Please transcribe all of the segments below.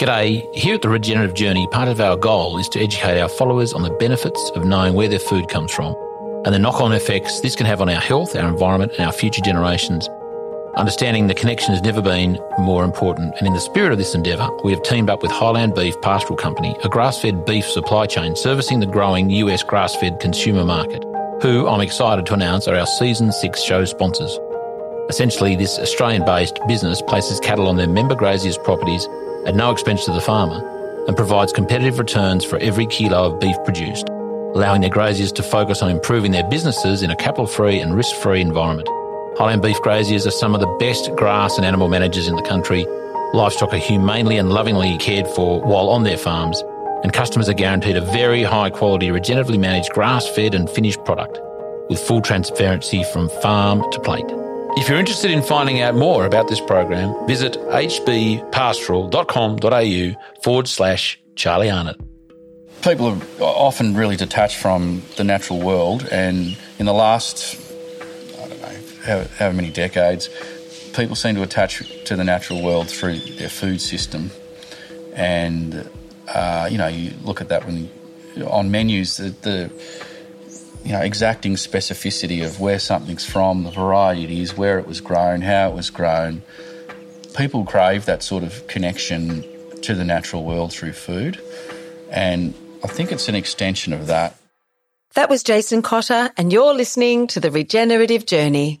G'day. Here at the Regenerative Journey, part of our goal is to educate our followers on the benefits of knowing where their food comes from and the knock on effects this can have on our health, our environment, and our future generations. Understanding the connection has never been more important, and in the spirit of this endeavour, we have teamed up with Highland Beef Pastoral Company, a grass fed beef supply chain servicing the growing US grass fed consumer market, who I'm excited to announce are our season six show sponsors. Essentially, this Australian based business places cattle on their member graziers' properties at no expense to the farmer and provides competitive returns for every kilo of beef produced, allowing their graziers to focus on improving their businesses in a capital free and risk free environment. Highland beef graziers are some of the best grass and animal managers in the country. Livestock are humanely and lovingly cared for while on their farms, and customers are guaranteed a very high quality, regeneratively managed grass fed and finished product with full transparency from farm to plate. If you're interested in finding out more about this program, visit hbpastoral.com.au forward slash Charlie Arnott. People are often really detached from the natural world, and in the last, I don't know, how, many decades, people seem to attach to the natural world through their food system. And, uh, you know, you look at that when on menus, the, the you know, exacting specificity of where something's from, the variety it is, where it was grown, how it was grown. People crave that sort of connection to the natural world through food. And I think it's an extension of that. That was Jason Cotter, and you're listening to The Regenerative Journey.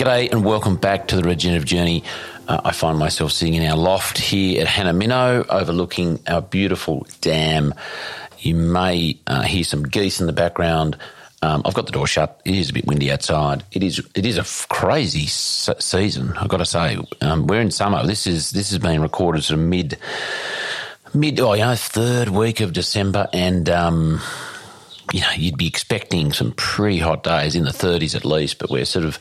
G'day and welcome back to the Regenerative Journey. Uh, I find myself sitting in our loft here at Hannaminno overlooking our beautiful dam. You may uh, hear some geese in the background. Um, I've got the door shut. It is a bit windy outside. It is. It is a f- crazy s- season. I've got to say. Um, we're in summer. This is this has been recorded sort of mid mid. Oh, know, third week of December, and um, you know, you'd be expecting some pretty hot days in the 30s at least, but we're sort of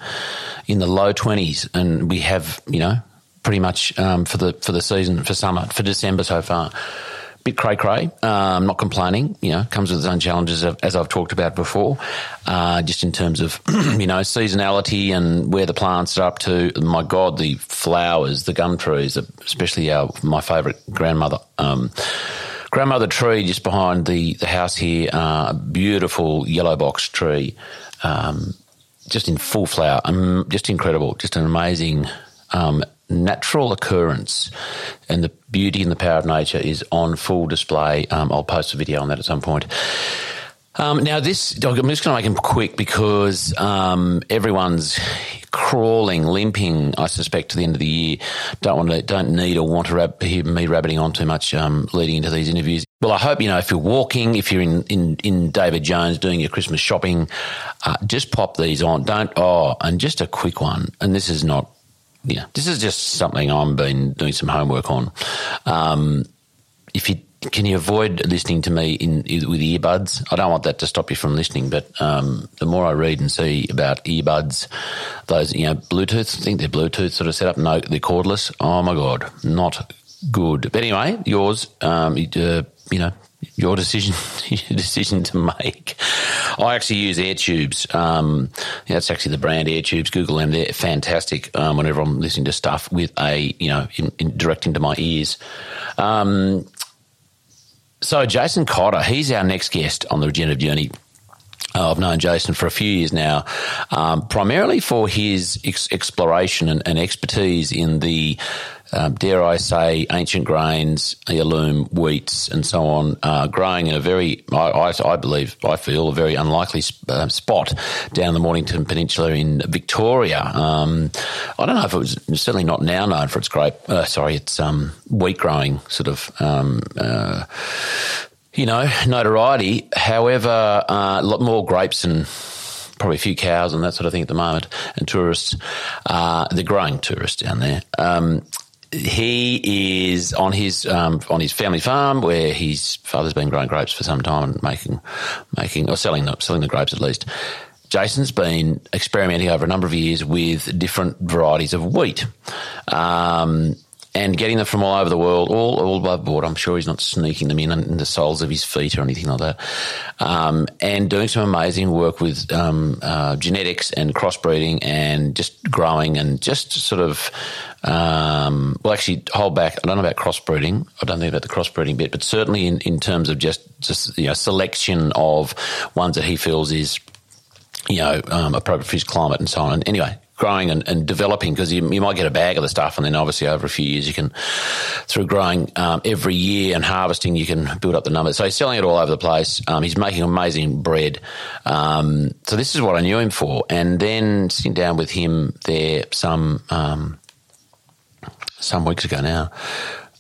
in the low 20s, and we have, you know, pretty much um, for the for the season for summer for December so far. Bit cray cray, um, not complaining. You know, comes with its own challenges as I've talked about before. Uh, just in terms of you know seasonality and where the plants are up to. My God, the flowers, the gum trees, especially our my favourite grandmother. Um, grandmother tree just behind the, the house here, uh, a beautiful yellow box tree, um, just in full flower, um, just incredible, just an amazing um, natural occurrence, and the beauty and the power of nature is on full display. Um, I'll post a video on that at some point. Um, now, this, I'm just going to make them quick because um, everyone's crawling, limping, I suspect, to the end of the year. Don't want to, don't need or want to rab- hear me rabbiting on too much um, leading into these interviews. Well, I hope, you know, if you're walking, if you're in, in, in David Jones doing your Christmas shopping, uh, just pop these on. Don't, oh, and just a quick one. And this is not, yeah, this is just something I've been doing some homework on. Um, if you can you avoid listening to me in with earbuds? I don't want that to stop you from listening, but um, the more I read and see about earbuds, those you know Bluetooth, I think they're Bluetooth sort of set up. No, they're cordless. Oh my god, not good. But anyway, yours, um, uh, you know, your decision your decision to make. I actually use air tubes. Um, that's actually the brand air tubes. Google them; they're fantastic. Um, whenever I'm listening to stuff with a you know in, in direct into my ears. Um, so Jason Cotter, he's our next guest on the Regenerative Journey. Uh, I've known Jason for a few years now, um, primarily for his ex- exploration and, and, expertise in the, um, dare I say, ancient grains, heirloom wheats, and so on, uh, growing in a very, I, I, I, believe, I feel, a very unlikely uh, spot down the Mornington Peninsula in Victoria. Um, I don't know if it was certainly not now known for its grape, uh, sorry, its um, wheat growing sort of um, uh, you know, notoriety. However, uh, a lot more grapes and probably a few cows and that sort of thing at the moment, and tourists. Uh, the growing tourists down there. Um, he is on his um, on his family farm where his father's been growing grapes for some time and making making or selling the, selling the grapes at least. Jason's been experimenting over a number of years with different varieties of wheat. Um, and getting them from all over the world, all, all above board. I'm sure he's not sneaking them in in the soles of his feet or anything like that. Um, and doing some amazing work with um, uh, genetics and crossbreeding and just growing and just sort of, um, well, actually, hold back. I don't know about crossbreeding. I don't think about the crossbreeding bit, but certainly in, in terms of just, just you know, selection of ones that he feels is you know, um, appropriate for his climate and so on. And anyway, growing and, and developing because you, you, might get a bag of the stuff and then obviously over a few years you can through growing um, every year and harvesting you can build up the numbers. So he's selling it all over the place. Um, he's making amazing bread. Um, so this is what I knew him for. And then sitting down with him there some um, some weeks ago now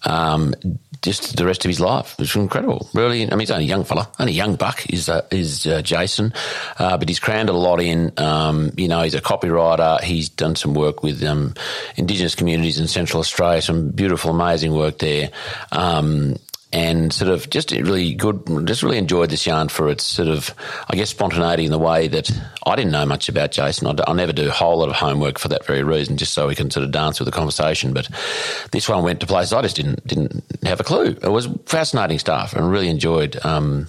um, just the rest of his life. It's incredible, really. I mean, he's only a young fella, only a young buck is uh, is uh, Jason, uh, but he's crammed a lot in. Um, you know, he's a copywriter. He's done some work with um, Indigenous communities in Central Australia, some beautiful, amazing work there. Um, and sort of just really good, just really enjoyed this yarn for its sort of, I guess, spontaneity in the way that I didn't know much about Jason. I, I never do a whole lot of homework for that very reason, just so we can sort of dance with the conversation. But this one went to places I just didn't didn't have a clue. It was fascinating stuff, and really enjoyed. Um,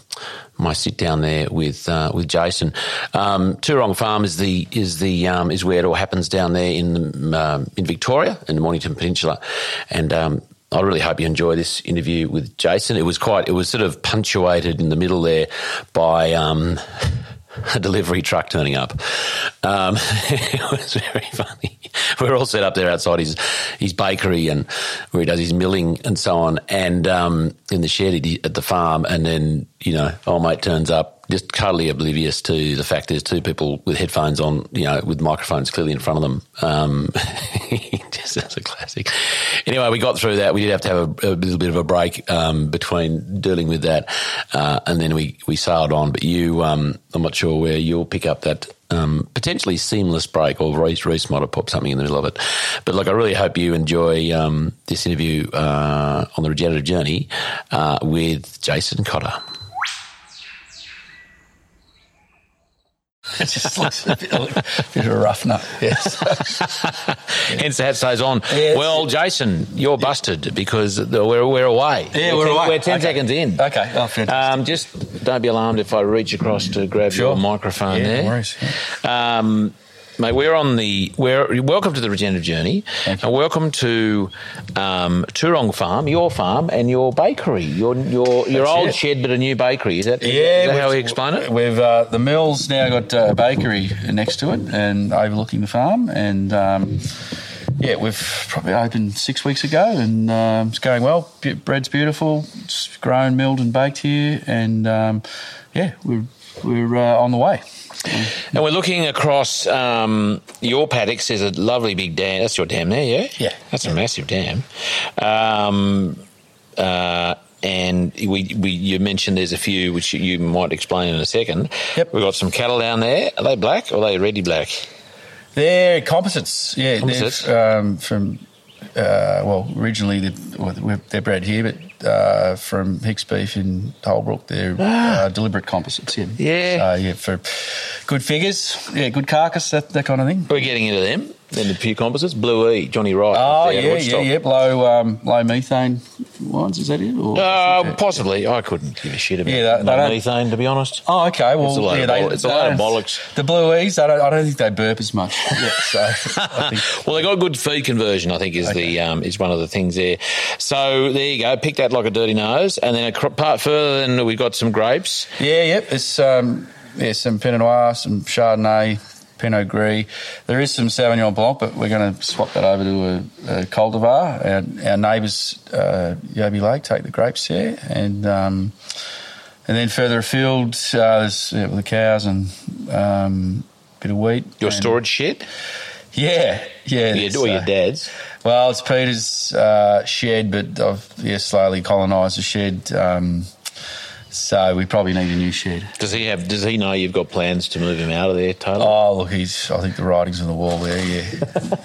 my sit down there with uh, with Jason. Um, Tuerong Farm is the is the um, is where it all happens down there in the, um, in Victoria in the Mornington Peninsula, and um, I really hope you enjoy this interview with Jason. It was quite, it was sort of punctuated in the middle there by um, a delivery truck turning up. Um, it was very funny. We are all set up there outside his his bakery and where he does his milling and so on, and um, in the shed at the farm. And then you know, old mate turns up just totally oblivious to the fact there's two people with headphones on, you know, with microphones clearly in front of them. Um, just as a classic. Anyway, we got through that. We did have to have a, a little bit of a break um, between dealing with that, uh, and then we we sailed on. But you, um, I'm not sure where you'll pick up that um, potentially seamless break, or Reese, Reese might have popped something in the middle of it. But look, I really hope you enjoy um, this interview uh, on the regenerative journey uh, with Jason Cotter. It just looks a bit, a bit of a rough nut. Yes. Hence the hat stays on. Yes. Well, Jason, you're busted because we're, we're away. Yeah, we're, we're away. We're 10 okay. seconds in. Okay. Oh. Um, just don't be alarmed if I reach across to grab sure. your microphone yeah, there. No worries. Um, mate. We're on the. We're welcome to the regenerative journey, and welcome to um, Tuerong Farm, your farm, and your bakery, your your your That's old it. shed, but a new bakery. Is that, Yeah, is that how we've- explain it? We've uh, the mill's now got uh, a bakery next to it and overlooking the farm, and um, yeah, we've probably opened six weeks ago, and um, it's going well. B- bread's beautiful. It's grown, milled, and baked here, and um, yeah, we're we're uh, on the way. And we're looking across um, your paddocks. There's a lovely big dam. That's your dam there, yeah? Yeah. That's a massive dam. Um, uh, and we, we, you mentioned there's a few which you might explain in a second. Yep. We've got some cattle down there. Are they black or are they reddy black? They're composites, yeah. Composites. They're um, from uh, well, originally they're, well, they're bred here, but uh, from Hicks Beef in Holbrook, they're uh, deliberate composites. Yeah, Yeah. So, yeah, for good figures, yeah, good carcass, that, that kind of thing. We're getting into them. Then the few composites. Blue E, Johnny Wright. Oh yeah, yeah, yeah. Low, um, low methane wines. Is that it? Or Uh, possibly. I couldn't give a shit about Yeah, they- they methane, to be honest. Oh, okay. Well, It's a load yeah, of they, boll- it's a load of bollocks. The Blueies, I don't, I don't think they burp as much. yeah, so think, Well, they got a good feed conversion. I think is the um, is one of the things there. So there you go. Pick that like a dirty nose, and then a part further, then we've got some grapes. yeah, yep. It's um, yeah, some Pinot Noir, some Chardonnay, Pinot Gris. There is some Sauvignon Blanc, but we're going to swap that over to a, a Cultivar. Our, our neighbours, uh, Yabby Lake, take the grapes there, and um, and then further afield, uh, there's yeah, the cows and um, bit of wheat. Your storage shed, Yeah, yeah. your, or your dad's. Well, it's Peter's uh, shed, but I've yeah, slowly colonised the shed. Um, so we probably need a new shed. Does he have? Does he know you've got plans to move him out of there, Taylor? Oh, look, he's. I think the writing's on the wall there. Yeah.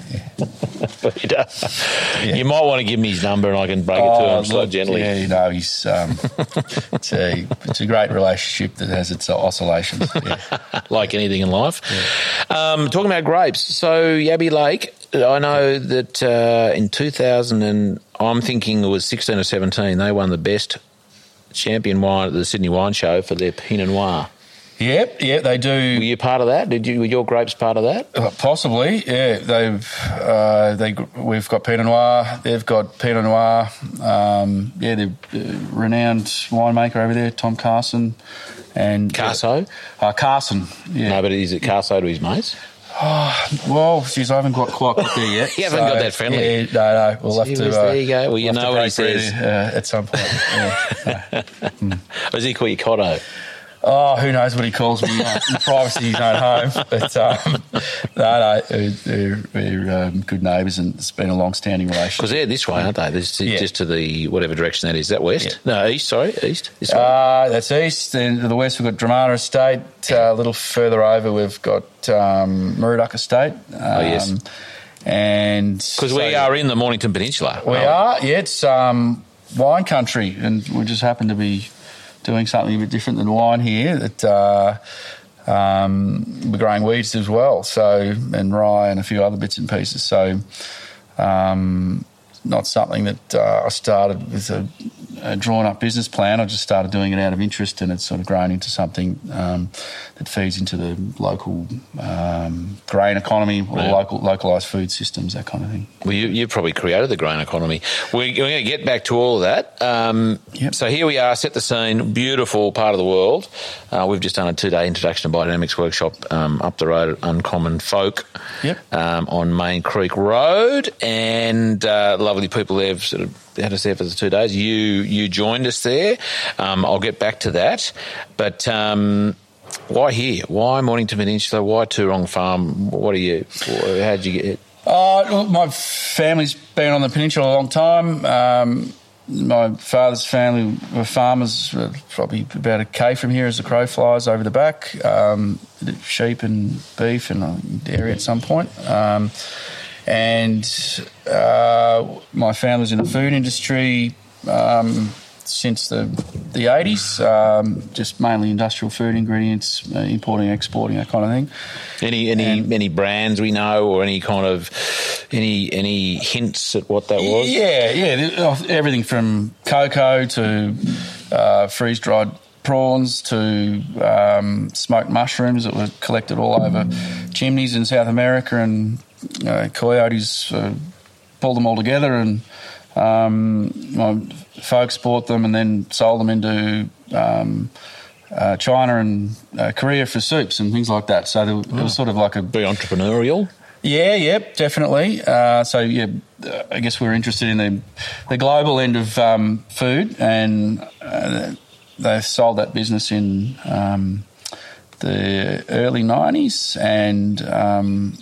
He does. You might want to give him his number, and I can break it to Oh, him slow look, gently. Yeah, you know, he's. Um, it's a it's a great relationship that has its oscillations. Yeah. like anything in life. Um, talking about grapes, so Yabby Lake, I know that uh, in 2000, and I'm thinking it was 16 or 17, they won the best champion wine at the Sydney Wine Show for their Pinot Noir. Yep, yep, they do. Were you part of that? Did you? Were your grapes part of that? Uh, Possibly, yeah. They've uh, they we've got Pinot Noir. They've got Pinot Noir. Um, yeah, uh, renowned winemaker over there, Tom Carson, and Carso? Uh, Carson, yeah. No, but is it Carso to his mates? Oh, well, geez, I haven't got quite got there yet. You haven't got that friendly. Yeah, no, no. We'll have to. uh, there you go. Well, we'll have know what he says. uh, at some point. Yeah. Or does he call you Cotto? Oh, who knows what he calls me uh, in privacy he's at home. But um, no, no, we're, we're um, good neighbours and it's been a long-standing relationship. Because they're this way, aren't they? This Yeah. just to the whatever direction that is. Is that west? No, east. Sorry, east. This way. Uh, that's east. Then to the west, we've got Dromana Estate. Uh, a little further over, we've got um, Moorooduc Estate. Um, Oh, yes. And Because so- we are in the Mornington Peninsula. We are, yeah. It's um, wine country, and we just happen to be doing something a bit different than wine here. That uh, um, we're growing weeds as well, so and rye and a few other bits and pieces. So, um, not something that uh, I started with a, a drawn up business plan. I just started doing it out of interest, and it's sort of grown into something um, that feeds into the local um, grain economy or Yeah. local localized food systems, that kind of thing. Well, you, you probably created the grain economy. We're, we're going to get back to all of that. Um, Yep. So here we are, set the scene, beautiful part of the world. Uh, we've just done a two-day introduction to biodynamics workshop um, up the road at Uncommon Folk Yep. um, on Main Creek Road, and uh, lovely people there have sort of had us there for the two days. You you joined us there. Um, I'll get back to that, but. Um, why here? Why Mornington Peninsula? Why Tuerong Farm? What are you? How'd you get? Uh, look, my family's been on the peninsula a long time. Um, my father's family were farmers, uh, probably about a k from here as the crow flies over the back. Um, sheep and beef and uh, dairy at some point. Um, and uh, my family's in the food industry um, since the the 80s, um, just mainly industrial food ingredients, uh, importing, exporting, that kind of thing. Any any And- any brands we know, or any kind of any any hints at what that was? Yeah, yeah. oh, Everything from cocoa to uh, freeze dried prawns to um, smoked mushrooms that were collected all over chimneys in South America, and uh, coyotes uh, pulled them all together, and um, my folks bought them and then sold them into. Um, uh, China and uh, Korea for soups and things like that. So there, it was sort of like a be entrepreneurial. yeah, yep, definitely. Uh, so yeah, I guess we're interested in the the global end of um, food, and uh, they sold that business in um, the early '90s, and um,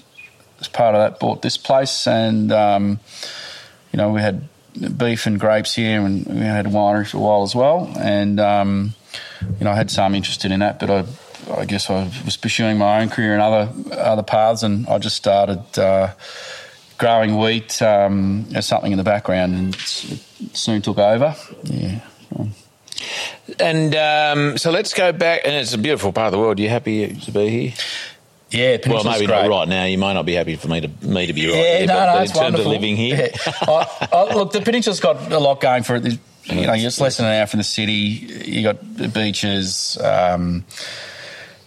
as part of that, bought this place, and um, you know we had beef and grapes here, and we had winery for a while as well, and um, you know I had some interest in that, but I. I guess I was pursuing my own career in other other paths, and I just started uh, growing wheat um, as something in the background, and it soon took over. Yeah, And um, so let's go back, and it's a beautiful part of the world. You happy to be here? Yeah, Well, maybe great. not right now. You might not be happy for me to me to be right. Yeah, there, no, but, no, but in terms wonderful. of living here, Yeah. I, I, look, the peninsula's got a lot going for it. There's, you know, it's less than an hour from the city. You got the beaches. Um,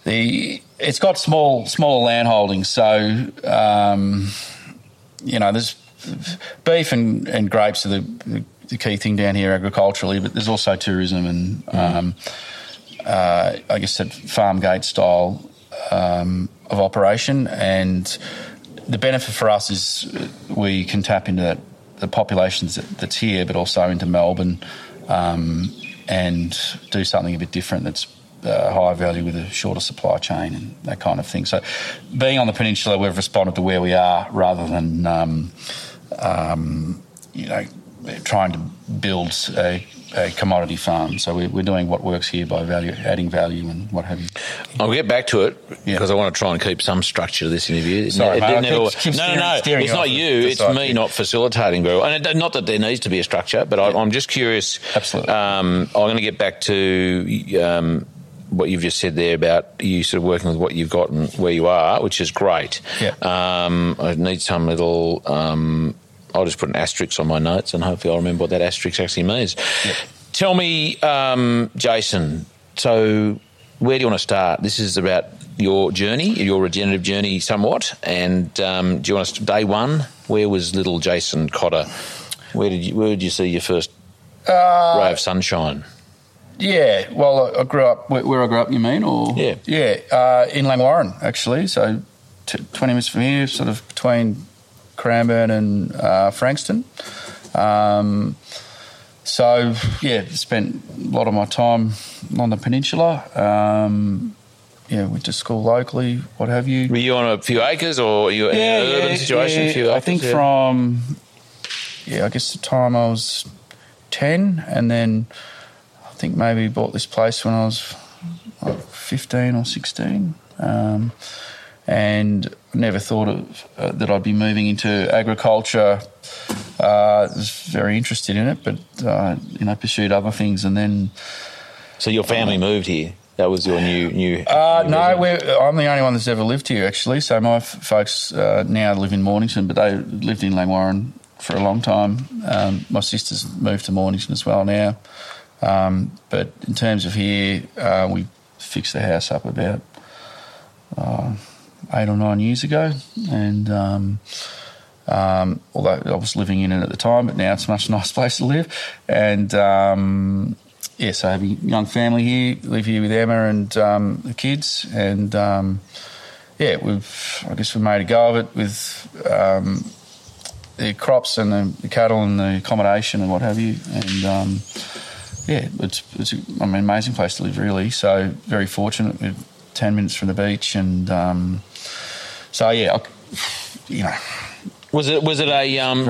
the it's got small smaller land holdings, so um, you know there's beef and, and grapes are the, the key thing down here agriculturally, but there's also tourism and um, uh, I guess that farm gate style um, of operation. And the benefit for us is we can tap into that, the populations that, that's here, but also into Melbourne um, and do something a bit different that's uh, high value with a shorter supply chain and that kind of thing. So, being on the peninsula, we've responded to where we are rather than, um, um, you know, trying to build a, a commodity farm. So we're, we're doing what works here by value, adding value and what have you. I'll get back to it Yeah. because I want to try and keep some structure to this interview. Sorry, It mate, I never- keep- keep no, no, no. It's not you. It's me yeah. not facilitating very well. And it, not that there needs to be a structure, but I, I'm just curious. Absolutely. Um, I'm going to get back to um, what you've just said there about you sort of working with what you've got and where you are, which is great. Yeah. Um, I need some little. Um, I'll just put an asterisk on my notes, and hopefully I'll remember what that asterisk actually means. Tell me, um, Jason. So, where do you want to start? This is about your journey, your regenerative journey, somewhat. And um, do you want to day one? Where was little Jason Cotter? Where did you Where did you see your first Uh, ray of sunshine? Yeah, well, I grew up where, where I grew up. You mean, or Yeah. yeah, uh, in Langwarrin actually. So t- twenty minutes from here, sort of between Cranbourne and uh, Frankston. Um, so yeah, spent a lot of my time on the peninsula. Um, yeah, went to school locally, what have you. Were you on a few acres, or were you in an urban situation? yeah. a few I think yeah? from yeah, I guess the time I was ten, and then I think maybe bought this place when I was like fifteen or sixteen, um, and never thought of uh, that I'd be moving into agriculture. Uh, was very interested in it, but uh, you know, pursued other things, and then. So your family moved here. That was your new new. Uh, new no, we're, I'm the only one that's ever lived here, actually. So my f- folks uh, now live in Mornington, but they lived in Langwarrin for a long time. Um, my sister's moved to Mornington as well now. Um, but in terms of here, uh, we fixed the house up about uh, eight or nine years ago, and um, um, although I was living in it at the time, but now it's a much nicer place to live. And um, yeah, so I have a young family here, live here with Emma and um, the kids, and um, yeah, we've I guess we made a go of it with um, the crops and the, the, cattle and the accommodation and what have you, and yeah, it's, it's an amazing place to live, really. So very fortunate. We've 10 minutes from the beach. And um, so, yeah, I, you know. Was it was it a um,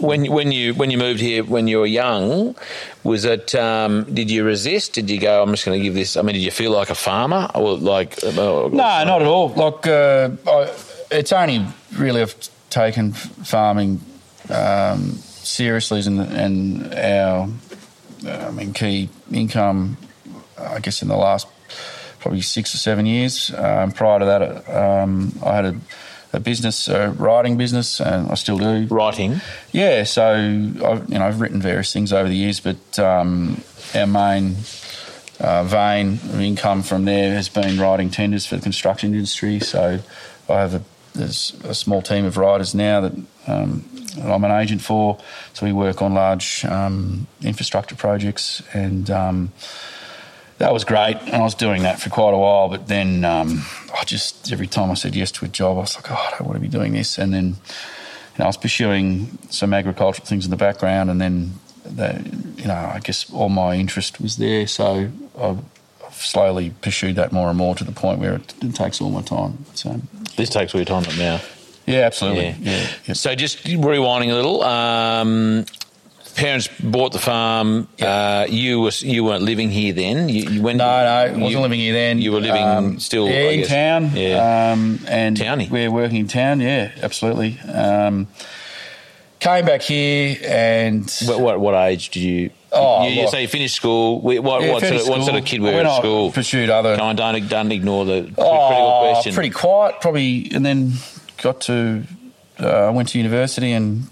when when you when you moved here when you were young? Was it um, did you resist? Did you go? I'm just going to give this. I mean, did you feel like a farmer or like? Uh, uh, no, farmer? not at all. Like uh, I, it's only really I've taken farming um, seriously and and our um, I mean key income. I guess in the last probably six or seven years. Um, prior to that, um, I had a, a business, a writing business, and I still do. writing. Yeah, so I've, you know I've written various things over the years, but um, our main uh, vein of income from there has been writing tenders for the construction industry. So I have a there's a small team of writers now that, um, that I'm an agent for. So we work on large um, infrastructure projects, and um, that was great. And I was doing that for quite a while, but then um, I just every time I said yes to a job, I was like, oh, I don't want to be doing this, and then you know, I was pursuing some agricultural things in the background, and then the, you know, I guess all my interest was there. So I've, I've slowly pursued that more and more to the point where it, it takes all my time. So This takes all your time now. yeah, absolutely. Yeah. Yeah, yeah. So just rewinding a little. Um, parents bought the farm. Uh, you were you weren't living here then. You, you when No, no, I wasn't living here then. You were living Um, still yeah, in town. Yeah. um, and Townie. we're working in town. Yeah, absolutely. Um, came back here and What, what, what age did you? Oh, you, you say you finished school. What, Yeah, what, sort of, what sort of kid were you at school? pursued other- on, don't, don't ignore the Oh, critical question. pretty quiet, probably, and then got to. Uh, I went to university and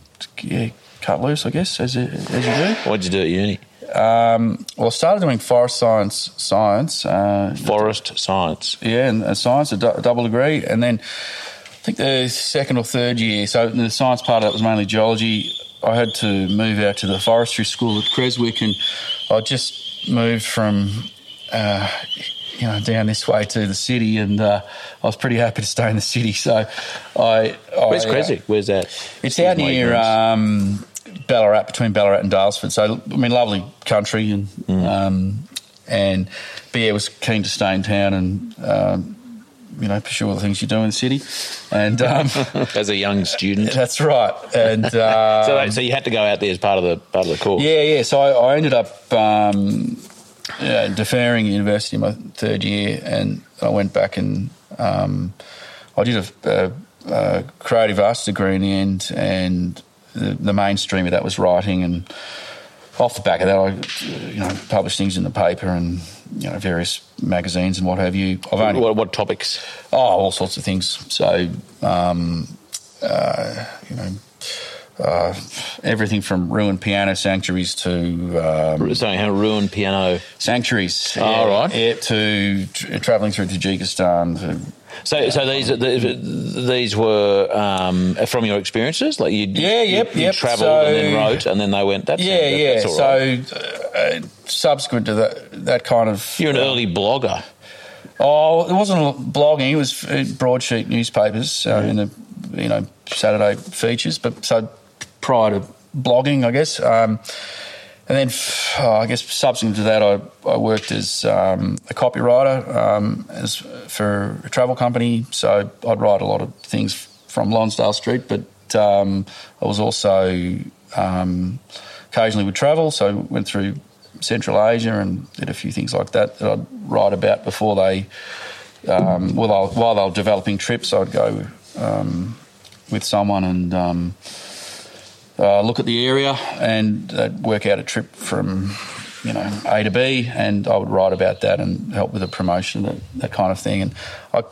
yeah, cut loose, I guess, as, it, as you do. What did you do at uni? Um, well, I started doing forest science, science, uh, Forest science. yeah, and, and science, a, double degree, and then I think the second or third year. So the science part of it was mainly geology. I had to move out to the forestry school at Creswick, and I just moved from. Uh, you know, down this way to the city, and uh, I was pretty happy to stay in the city. So, I, Where's I, uh, Creswick? Where's that? it's out near um, Ballarat, between Ballarat and Daylesford. So, I mean, lovely country, and Mm. um, and but yeah, was keen to stay in town and um, you know pursue all the things you do in the city, and um, as a young student. that's right. And uh, So, so you had to go out there as part of the part of the course. yeah, yeah. So I, I ended up um, yeah, deferring university in my third year, and I went back and um, I did a, a, a creative arts degree in the end, and the, the mainstream of that was writing. And off the back of that, I you know published things in the paper and you know various magazines and what have you. I've only What, what topics? Oh, all sorts of things. So, um, uh, you know, uh, everything from ruined piano sanctuaries to um, Sorry, how ruined piano. sanctuaries. Oh, all right. Yeah, to tra- travelling through Tajikistan. To, So, so these these were um, from your experiences, like you Yeah, yep, you, yep. travelled and then wrote, and then they went. That's yeah, that- yeah. that's right. So, uh, subsequent to that, that kind of. you're an early blogger. Oh, it wasn't blogging. It was uh, broadsheet newspapers uh, in the you know Saturday features. But so prior to blogging, I guess. Um, and then, oh, I guess subsequent to that, I, I worked as um, a copywriter um, as for a travel company. So I'd write a lot of things from Lonsdale Street, but um, I was also um, occasionally would travel. So I went through Central Asia and did a few things like that that I'd write about before they, um, while, I, while they were developing trips, I'd go um, with someone and um, uh, look at the area and uh, work out a trip from you know A to B, and I would write about that and help with the promotion, that, that kind of thing. And I,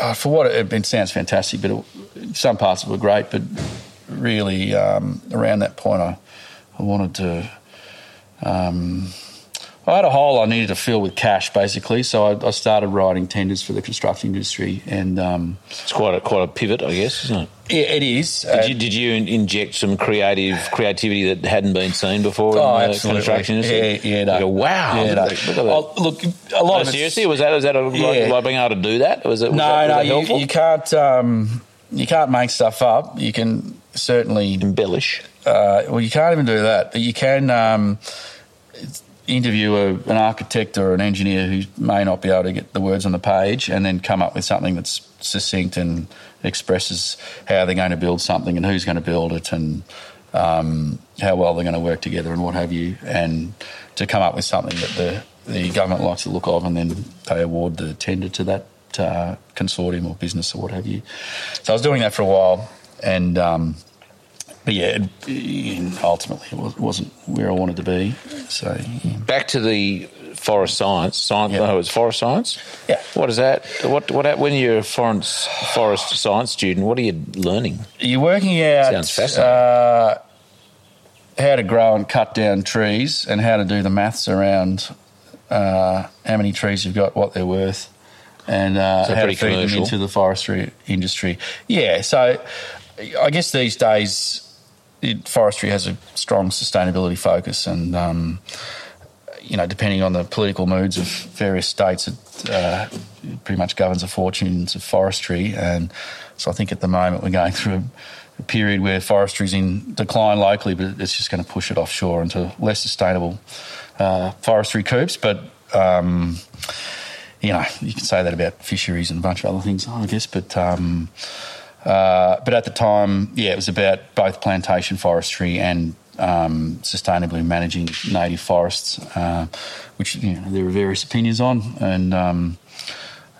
uh, for what it, it sounds fantastic, but it, some parts were great. But really, um, around that point, I, I wanted to. Um, I had a hole I needed to fill with cash, basically. So I, I started writing tenders for the construction industry, and um, It's quite a quite a pivot, I guess, isn't it? it, it is. Did you did you inject some creative creativity that hadn't been seen before Oh, in the absolutely. construction industry? Yeah, yeah, no. You go, wow, Yeah, look, no. look at that. Oh, look, a lot No, of seriously, was that was that a, Yeah. like being able to do that? Was it was no, that, no, you, helpful? you can't. Um, you can't make stuff up. You can certainly. embellish. Uh, well, you can't even do that. But you can um, interview a, an architect or an engineer who may not be able to get the words on the page, and then come up with something that's succinct and expresses how they're going to build something and who's going to build it and um, how well they're going to work together and what have you, and to come up with something that the the government likes the look of, and then they award the tender to that uh, consortium or business or what have you. So I was doing that for a while, and um, but yeah, ultimately it wasn't where I wanted to be. So yeah. Back to the forest science. Science. Yeah. No, it's forest science. Yeah. What is that? What what when you're a forest forest science student? What are you learning? you're working out Sounds fascinating. uh, how to grow and cut down trees, and how to do the maths around uh, how many trees you've got, what they're worth, and uh, So how to feed them into the forestry industry. Yeah, so I guess these days it, forestry has a strong sustainability focus, and um, you know, depending on the political moods of various states, it uh, pretty much governs the fortunes of forestry. And so I think at the moment we're going through a, period where forestry is in decline locally, but it's just going to push it offshore into less sustainable uh, forestry coops. But um, you know, you can say that about fisheries and a bunch of other things, I guess. But um, uh, but at the time, yeah, it was about both plantation forestry and um, sustainably managing native forests, uh, which you know, there are various opinions on. And um,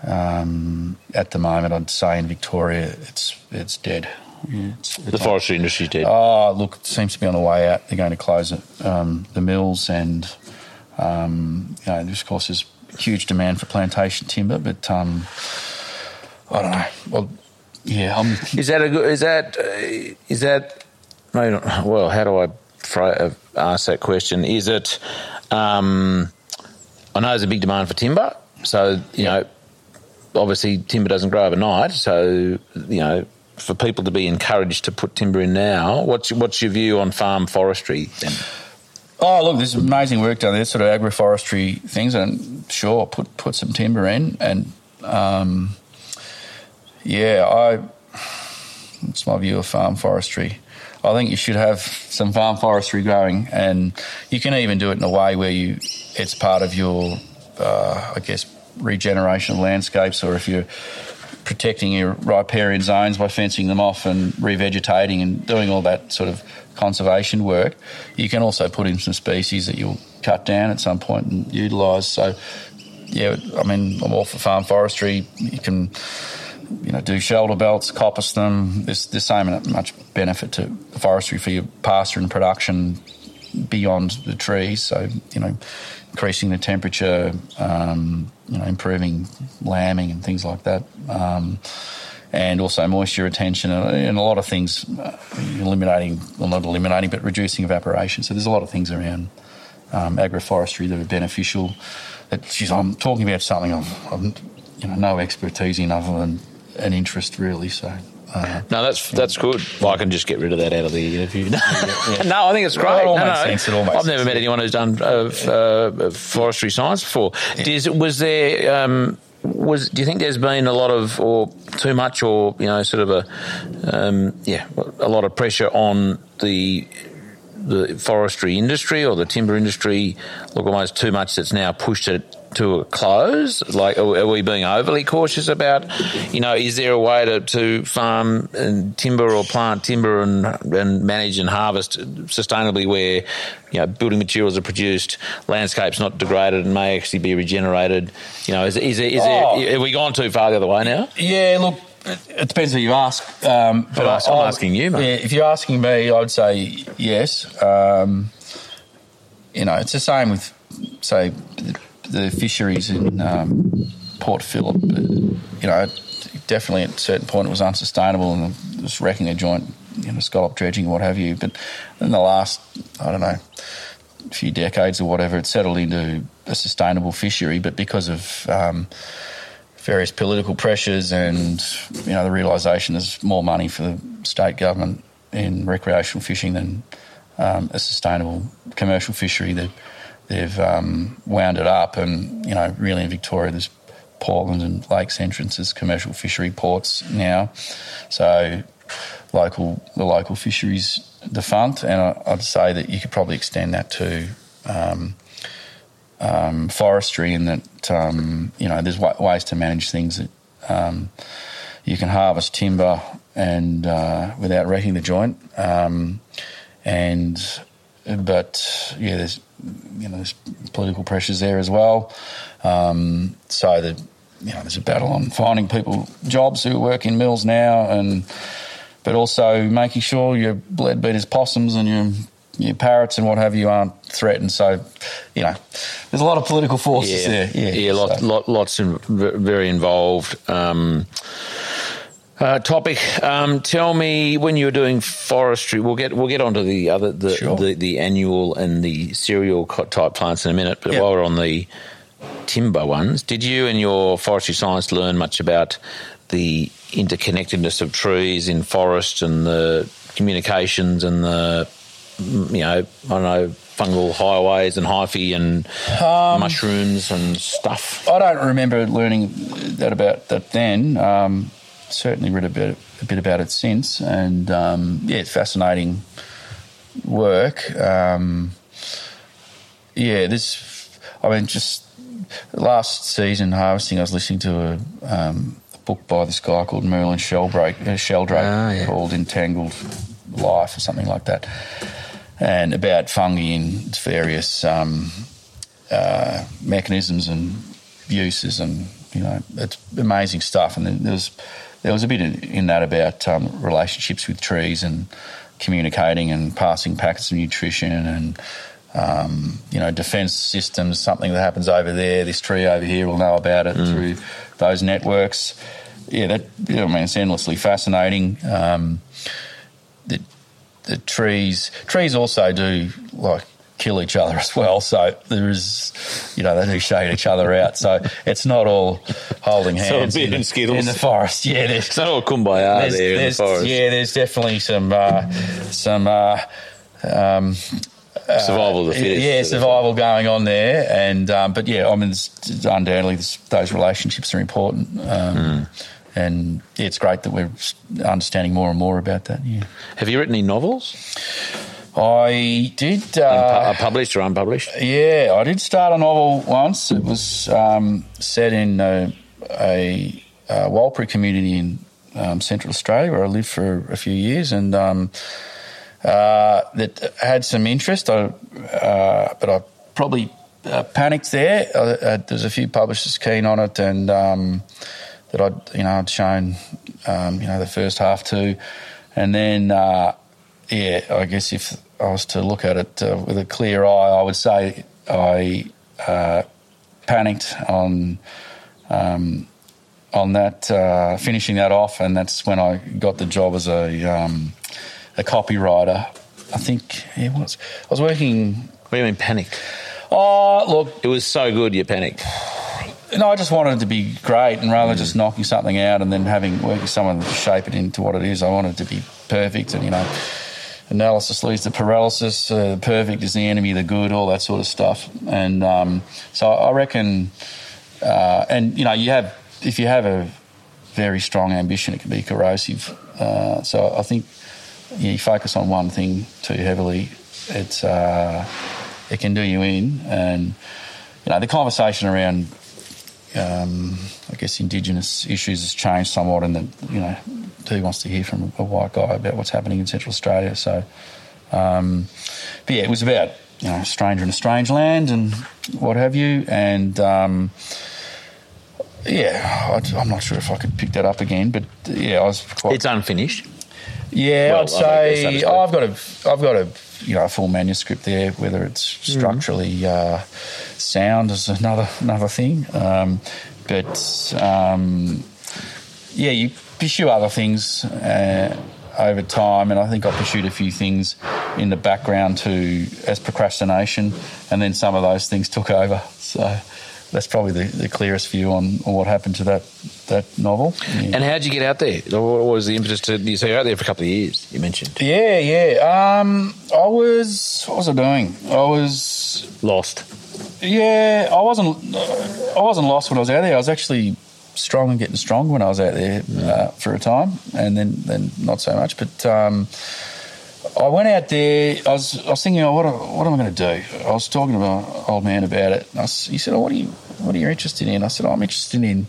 um, at the moment, I'd say in Victoria, it's it's dead. Yeah, it's, The forestry industry's dead. Oh, look, it seems to be on the way out. They're going to close it, um, the mills, and um, you know, of course, there's huge demand for plantation timber, but um, I don't know. Well, yeah, I'm, Is that a good? Is that uh, is that? Well, how do I fra- uh, ask that question? Is it? Um, I know there's a big demand for timber, so you know, obviously timber doesn't grow overnight. So you know, for people to be encouraged to put timber in now, what's what's your view on farm forestry? Then? Oh, look, there's amazing work done there, sort of agroforestry things, and sure, put put some timber in, and um, yeah, I. It's my view of farm forestry. I think you should have some farm forestry growing, and you can even do it in a way where you it's part of your, uh, I guess, regeneration of landscapes, or if you're protecting your riparian zones by fencing them off and revegetating and doing all that sort of conservation work, you can also put in some species that you'll cut down at some point and utilise. So, yeah, I mean, I'm all for farm forestry. You can, you know, do shelter belts, coppice them. There's, there's so much benefit to forestry for your pasture and production beyond the trees. So, you know, increasing the temperature, um, you know, improving lambing and things like that. Um, and also moisture retention and, a lot of things, uh, eliminating, well, not eliminating, but reducing evaporation. So there's a lot of things around um, agroforestry that are beneficial. That, I'm talking about something I've, I've you know, no expertise in other than an interest, really. So. Uh, No, that's that's good. Well, I can just get rid of that out of the interview. no, I think it's great. Well, it No, no. sense. It I've never sense. met anyone who's done uh, uh, forestry science before. Does, was there? Um, was do you think there's been a lot of or too much or you know sort of a um, yeah a lot of pressure on the the forestry industry or the timber industry look almost too much that's now pushed it to a close? Like, are, we being overly cautious about, you know, is there a way to, to farm and timber or plant timber and, and manage and harvest sustainably where, you know, building materials are produced, landscape's not degraded and may actually be regenerated? You know, is, is, there, is Oh. there, have we gone too far the other way now? Yeah, look, it, it depends who you ask. Um, but I'm I'm asking you, mate. Yeah, if you're asking me, I'd say yes. Um, you know, it's the same with, say, the, fisheries in um, Port Phillip. You know, definitely at a certain point it was unsustainable and was wrecking a joint, you know, scallop dredging what have you. But in the last, I don't know, few decades or whatever, it settled into a sustainable fishery. But because of um, various political pressures and you know the realisation there's more money for the state government in recreational fishing than um, a sustainable commercial fishery. They've, they've um, wound it up, and you know really in Victoria there's Portland and Lakes entrances, commercial fishery ports now. So local the local fisheries defunct, and I, I'd say that you could probably extend that to. Um, um, forestry, in that um, you know there's wa- ways to manage things that um, you can harvest timber and uh, without wrecking the joint, um, and but yeah, there's you know there's political pressures there as well. Um, so that you know there's a battle on finding people jobs who work in mills now, and but also making sure your Leadbeater's possums and your your parrots and what have you aren't threatened. So, you know, there's a lot of political forces there. Yeah, yeah, lot, so- lot, lots very involved. Um, uh, topic. Um, tell me when you were doing forestry. We'll get we'll get onto the other the Sure. the, the annual and the cereal type plants in a minute. But Yeah. while we're on the timber ones, did you and your forestry science learn much about the interconnectedness of trees in forest and the communications and the mm, you know I don't know fungal highways and hyphae and Um, mushrooms and stuff. I don't remember learning that about that then. Um, certainly read a bit, a bit about it since, and um, yeah, it's fascinating work. Um, yeah, this. I mean, just last season harvesting, I was listening to a, um, a book by this guy called Merlin Sheldrake, uh, Sheldrake Ah, yeah. called Entangled Life or something like that, and about fungi and its various um, uh, mechanisms and uses, and you know, it's amazing stuff. And then there was a bit in, that about um, relationships with trees and communicating and passing packets of nutrition and um, you know defence systems. Something that happens over there, this tree over here will know about it through those networks. Yeah, that you know, I mean it's endlessly fascinating. Um, the the trees trees also do like kill each other as well. So there is, you know, they do shade each other out. So it's not all holding hands beer in, the, in the forest. Yeah, there's, It's not all kumbaya there's, there in the forest. yeah, there's definitely some uh, some. Uh, um, Survival of the fittest. yeah, survival going on there, and um, but yeah, I mean, undoubtedly this, those relationships are important, um, Hmm. and yeah, it's great that we're understanding more and more about that. Yeah, Have you written any novels? I did. Uh, uh, published or unpublished? yeah, I did start a novel once. It was um, set in a, a, uh Warlpiri community in um, Central Australia, where I lived for a few years, and um, uh, that had some interest. I, uh, but I probably uh, panicked there. Uh, uh, there's a few publishers keen on it, and um, that I'd you know I'd shown um, you know the first half to, and then uh, yeah, I guess if I was to look at it uh, with a clear eye, I would say I uh, panicked on. Um, on that, uh, finishing that off, and that's when I got the job as a um, a copywriter. I think it was. I was working. What do you mean panicked? Oh, look, It was so good you panicked. no, I just wanted it to be great, and rather than just knocking something out and then having work with someone to shape it into what it is, I wanted it to be perfect. And you know, analysis leads to paralysis. Uh, perfect is the enemy of the good. All that sort of stuff. And um, so I reckon, uh, and you know, you have if you have a very strong ambition, it can be corrosive. Uh, so I think you focus on one thing too heavily, it's uh, it can do you in. And you know, the conversation around um, I guess Indigenous issues has changed somewhat, and that you know, who wants to hear from a white guy about what's happening in Central Australia? So, um, but yeah, it was about you know, a stranger in a strange land and what have you, and um, yeah, I, am not sure if I could pick that up again, but yeah, I was quite. It's unfinished. Yeah, Well, I'd say I've got a, I've got a, you know, a full manuscript there. Whether it's structurally uh, sound is another another thing, um, but um, yeah, you pursue other things uh, over time, and I think I pursued a few things in the background too as procrastination, and then some of those things took over. So that's probably the, the clearest view on, on what happened to that that novel. Yeah. And how did you get out there? What was the impetus to you? So you're out there for a couple of years. You mentioned Yeah, yeah. Um, I was. What was I doing? I was. lost. Yeah, I wasn't. I wasn't lost when I was out there. I was actually strong and getting strong when I was out there uh, for a time, and then then not so much. But um, I went out there. I was. I was thinking, oh, what what am I going to do? I was talking to my old man about it. I he said, oh, what are you What are you interested in? I said, oh, I'm interested in.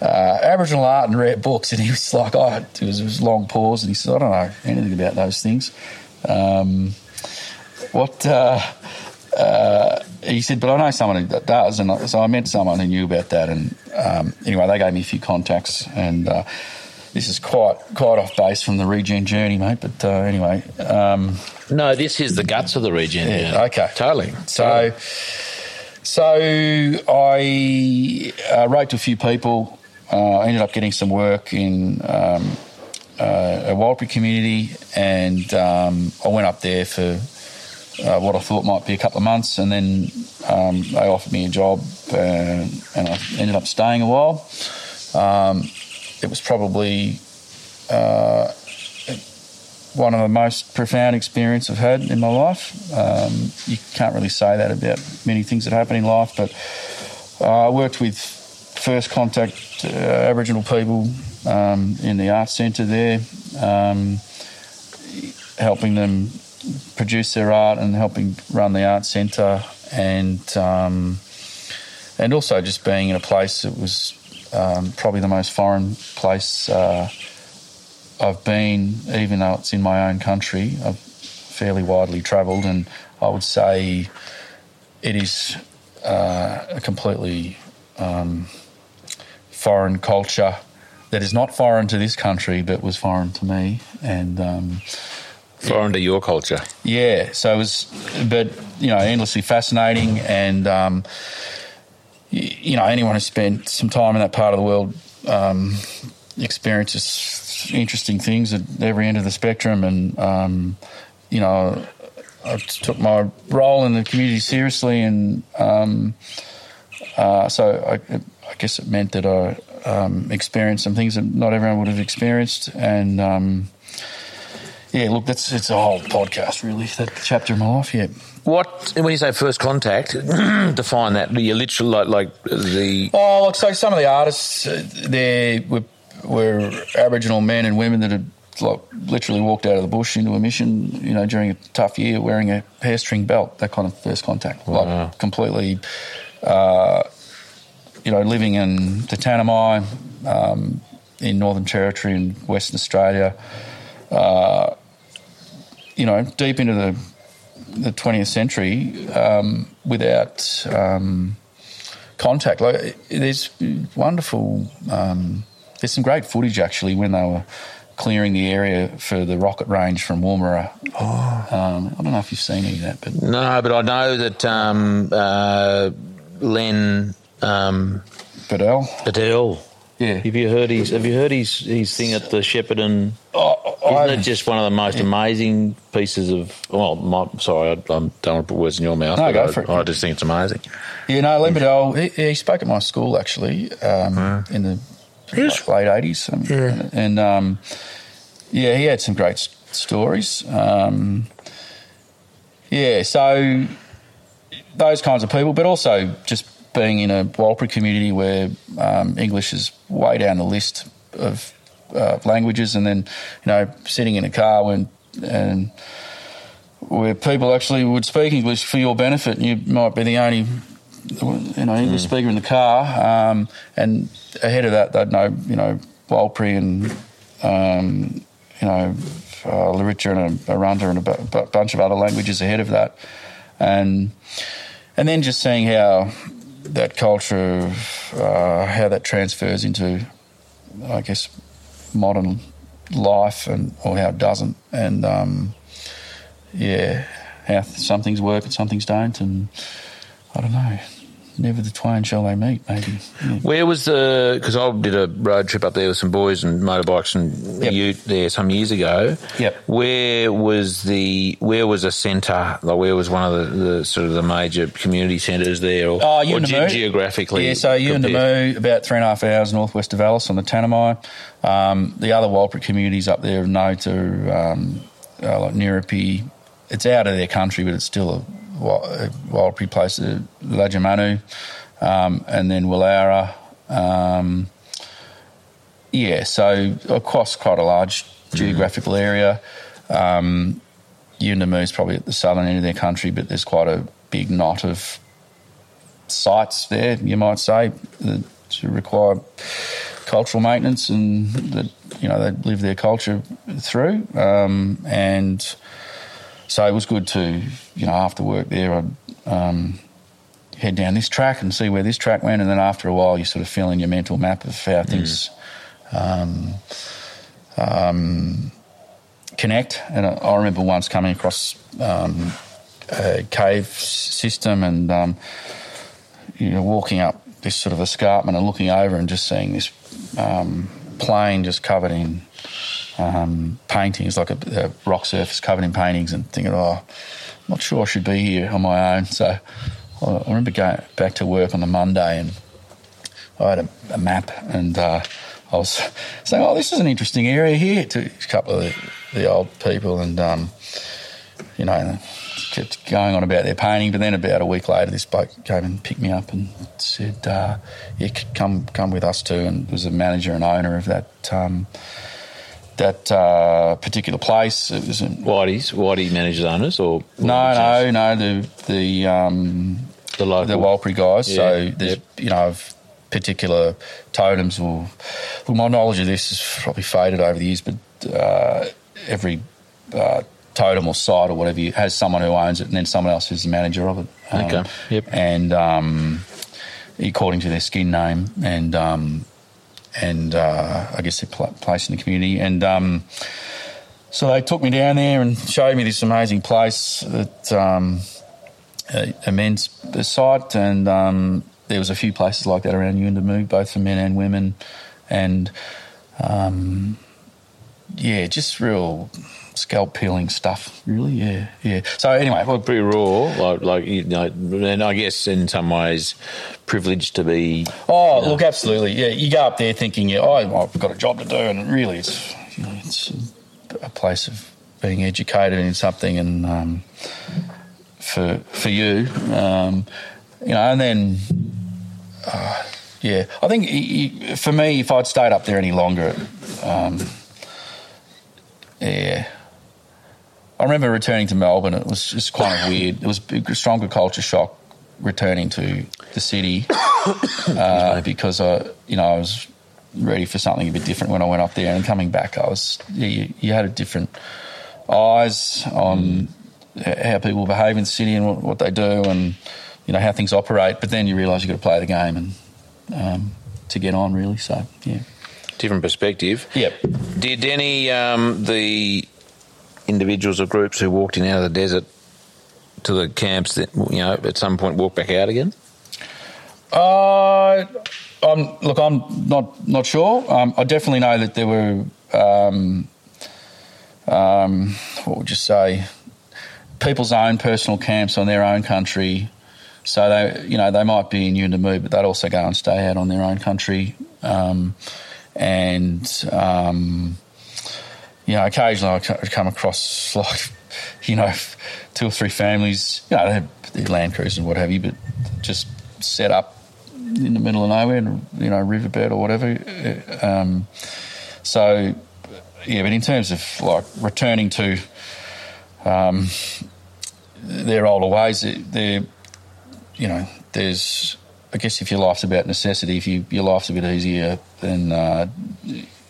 Uh, Aboriginal art and rare books, and he was like, "Oh, it was, it was a long pause," and he said, "I don't know anything about those things." Um, what uh, uh, he said, but I know someone who does, and so I met someone who knew about that. And um, anyway, they gave me a few contacts, and uh, this is quite quite off base from the regen journey, mate. But uh, anyway, um, No, this is the guts of the region. Yeah, okay. Totally. so so I uh, wrote to a few people. Uh, I ended up getting some work in um, uh, a Warlpiri community, and um, I went up there for uh, what I thought might be a couple of months, and then um, they offered me a job, uh, and I ended up staying a while. Um, it was probably uh, one of the most profound experiences I've had in my life. Um, you can't really say that about many things that happen in life, but uh, I worked with first contact uh, Aboriginal people um, in the arts centre there, um, helping them produce their art and helping run the art centre, and um, and also just being in a place that was um, probably the most foreign place. Uh, I've been, even though it's in my own country, I've fairly widely travelled, and I would say it is uh, a completely um, foreign culture that is not foreign to this country, but was foreign to me, and. Um, foreign to your culture. Yeah, so it was, but you know, endlessly fascinating, and um, you, know, anyone who spent some time in that part of the world um, experiences interesting things at every end of the spectrum, and um, you know, I took my role in the community seriously, and um, uh, so I, I, guess it meant that I um, experienced some things that not everyone would have experienced, and um, yeah, look, that's it's a whole podcast, really. That chapter of my life, yeah. What when you say first contact? define that. You literally like like the. Oh, look, so some of the artists, uh, they were, were Aboriginal men and women that had like literally walked out of the bush into a mission, you know, during a tough year, wearing a hair string belt. That kind of first contact, wow. like completely. Uh, you know, living in the Tanami, um, in Northern Territory in Western Australia, uh, you know, deep into the the 20th century um, without um, contact. Like, there's wonderful. Um, there's some great footage actually when they were clearing the area for the rocket range from Woomera. Oh. Um, I don't know if you've seen any of that, but no, but I know that um, uh, Len um, Beadell. Beadell. Yeah. Have you heard his Have you heard his his thing at the Shepparton? Oh, Isn't it just one of the most yeah. amazing pieces of? Well, my, sorry, I, I don't want to put words in your mouth. No, go I, for it. I just think it's amazing. Yeah, no, Len Beadell, he, he, spoke at my school actually um, mm. in the like, late eighties. Um, yeah, and um, yeah, he had some great stories. Um, yeah, so those kinds of people, but also just being in a Warlpiri community where um, English is way down the list of uh, languages, and then you know sitting in a car when and where people actually would speak English for your benefit, and you might be the only you know English mm. speaker in the car, um, and ahead of that they'd know you know Warlpiri and um, you know uh, Luritja and a, Arrernte and a b- bunch of other languages ahead of that, and and then just seeing how that culture of uh, how that transfers into, I guess, modern life and or how it doesn't, and um, yeah, how some things work and some things don't, and I don't know never the twain shall they meet, maybe. Yeah. Where was the, because I did a road trip up there with some boys and motorbikes and yep. you there some years ago. Yep. Where was the, where was a centre, like where was one of the, the sort of the major community centres there? Or, oh, or ge- geographically? Yeah, so Yuendumu, about three and a half hours northwest of Alice on the Tanami. Um, the other Warlpiri communities up there note are um, uh, like Nyirrpi. It's out of their country, but it's still a Warlpiri place, uh, Lajamanu, um, and then Willowra. Um, yeah, so across quite a large mm-hmm. geographical area. Um, is probably at the southern end of their country, but there's quite a big knot of sites there, you might say, that require cultural maintenance and that you know they live their culture through. Um, and so it was good to, you know, after work there, I'd um, head down this track and see where this track went, and then after a while, you sort of fill in your mental map of how things mm. um, um, connect. And I, I, remember once coming across um, a cave system and um, you know walking up this sort of escarpment and looking over and just seeing this um, plain just covered in um, paintings, like a, a, rock surface covered in paintings, and thinking, oh, I'm not sure I should be here on my own. So I remember going back to work on the Monday, and I had a, a map, and uh, I was saying, oh, this is an interesting area here to a couple of the, the old people, and um, you know, kept going on about their painting. But then about a week later, this bloke came and picked me up and said, uh, "Yeah, come come with us too." And was a manager and owner of that um, that uh, particular place. It was in, Whitey's. Whitey manages owners, or no, no, no. The the um, the local the Warlpiri guys. Yeah, so there's yep. you know particular totems. Or well, my knowledge of this has probably faded over the years, but uh, every uh, totem or site or whatever has someone who owns it, and then someone else who's the manager of it. Um, okay. Yep. And um, according to their skin name, and um, and uh, I guess their pl- place in the community. And um, so they took me down there and showed me this amazing place that um, a, site, and um, there was a few places like that around Yuendumu, both for men and women, and um, yeah, just real scalp peeling stuff. Really, yeah, yeah. So anyway, well, pretty raw, like, like you know, and I guess in some ways privileged to be. Oh, you know. look, absolutely, yeah. You go up there thinking, yeah, oh, I've got a job to do, and really, it's you know, it's a place of being educated in something, and um, for for you, um, you know, and then. Uh, yeah, I think for me, if I'd stayed up there any longer, um, yeah. I remember returning to Melbourne. It was just kind of weird. It was a stronger culture shock returning to the city uh, because I, you know, I was ready for something a bit different when I went up there, and coming back, I was you, you had a different eyes on how people behave in the city and what, what, they do, and you know how things operate. But then you realise you've got to play the game and um, to get on, really. So yeah different perspective. Yep. Did any um, the individuals or groups who walked in out of the desert to the camps that you know at some point walk back out again? Uh, look, I'm not not sure. Um, I definitely know that there were. Um, um, what would you say? People's own personal camps on their own country. So they, you know, they might be in Yuendumu, but they'd also go and stay out on their own country. Um, and um, you know, occasionally I come across like you know two or three families, you know, they have their Land Cruisers and what have you, but just set up in the middle of nowhere, you know, riverbed or whatever. Um, so yeah, but in terms of like returning to um, their older ways, they're you know, there's I guess if your life's about necessity, if you, your life's a bit easier than uh,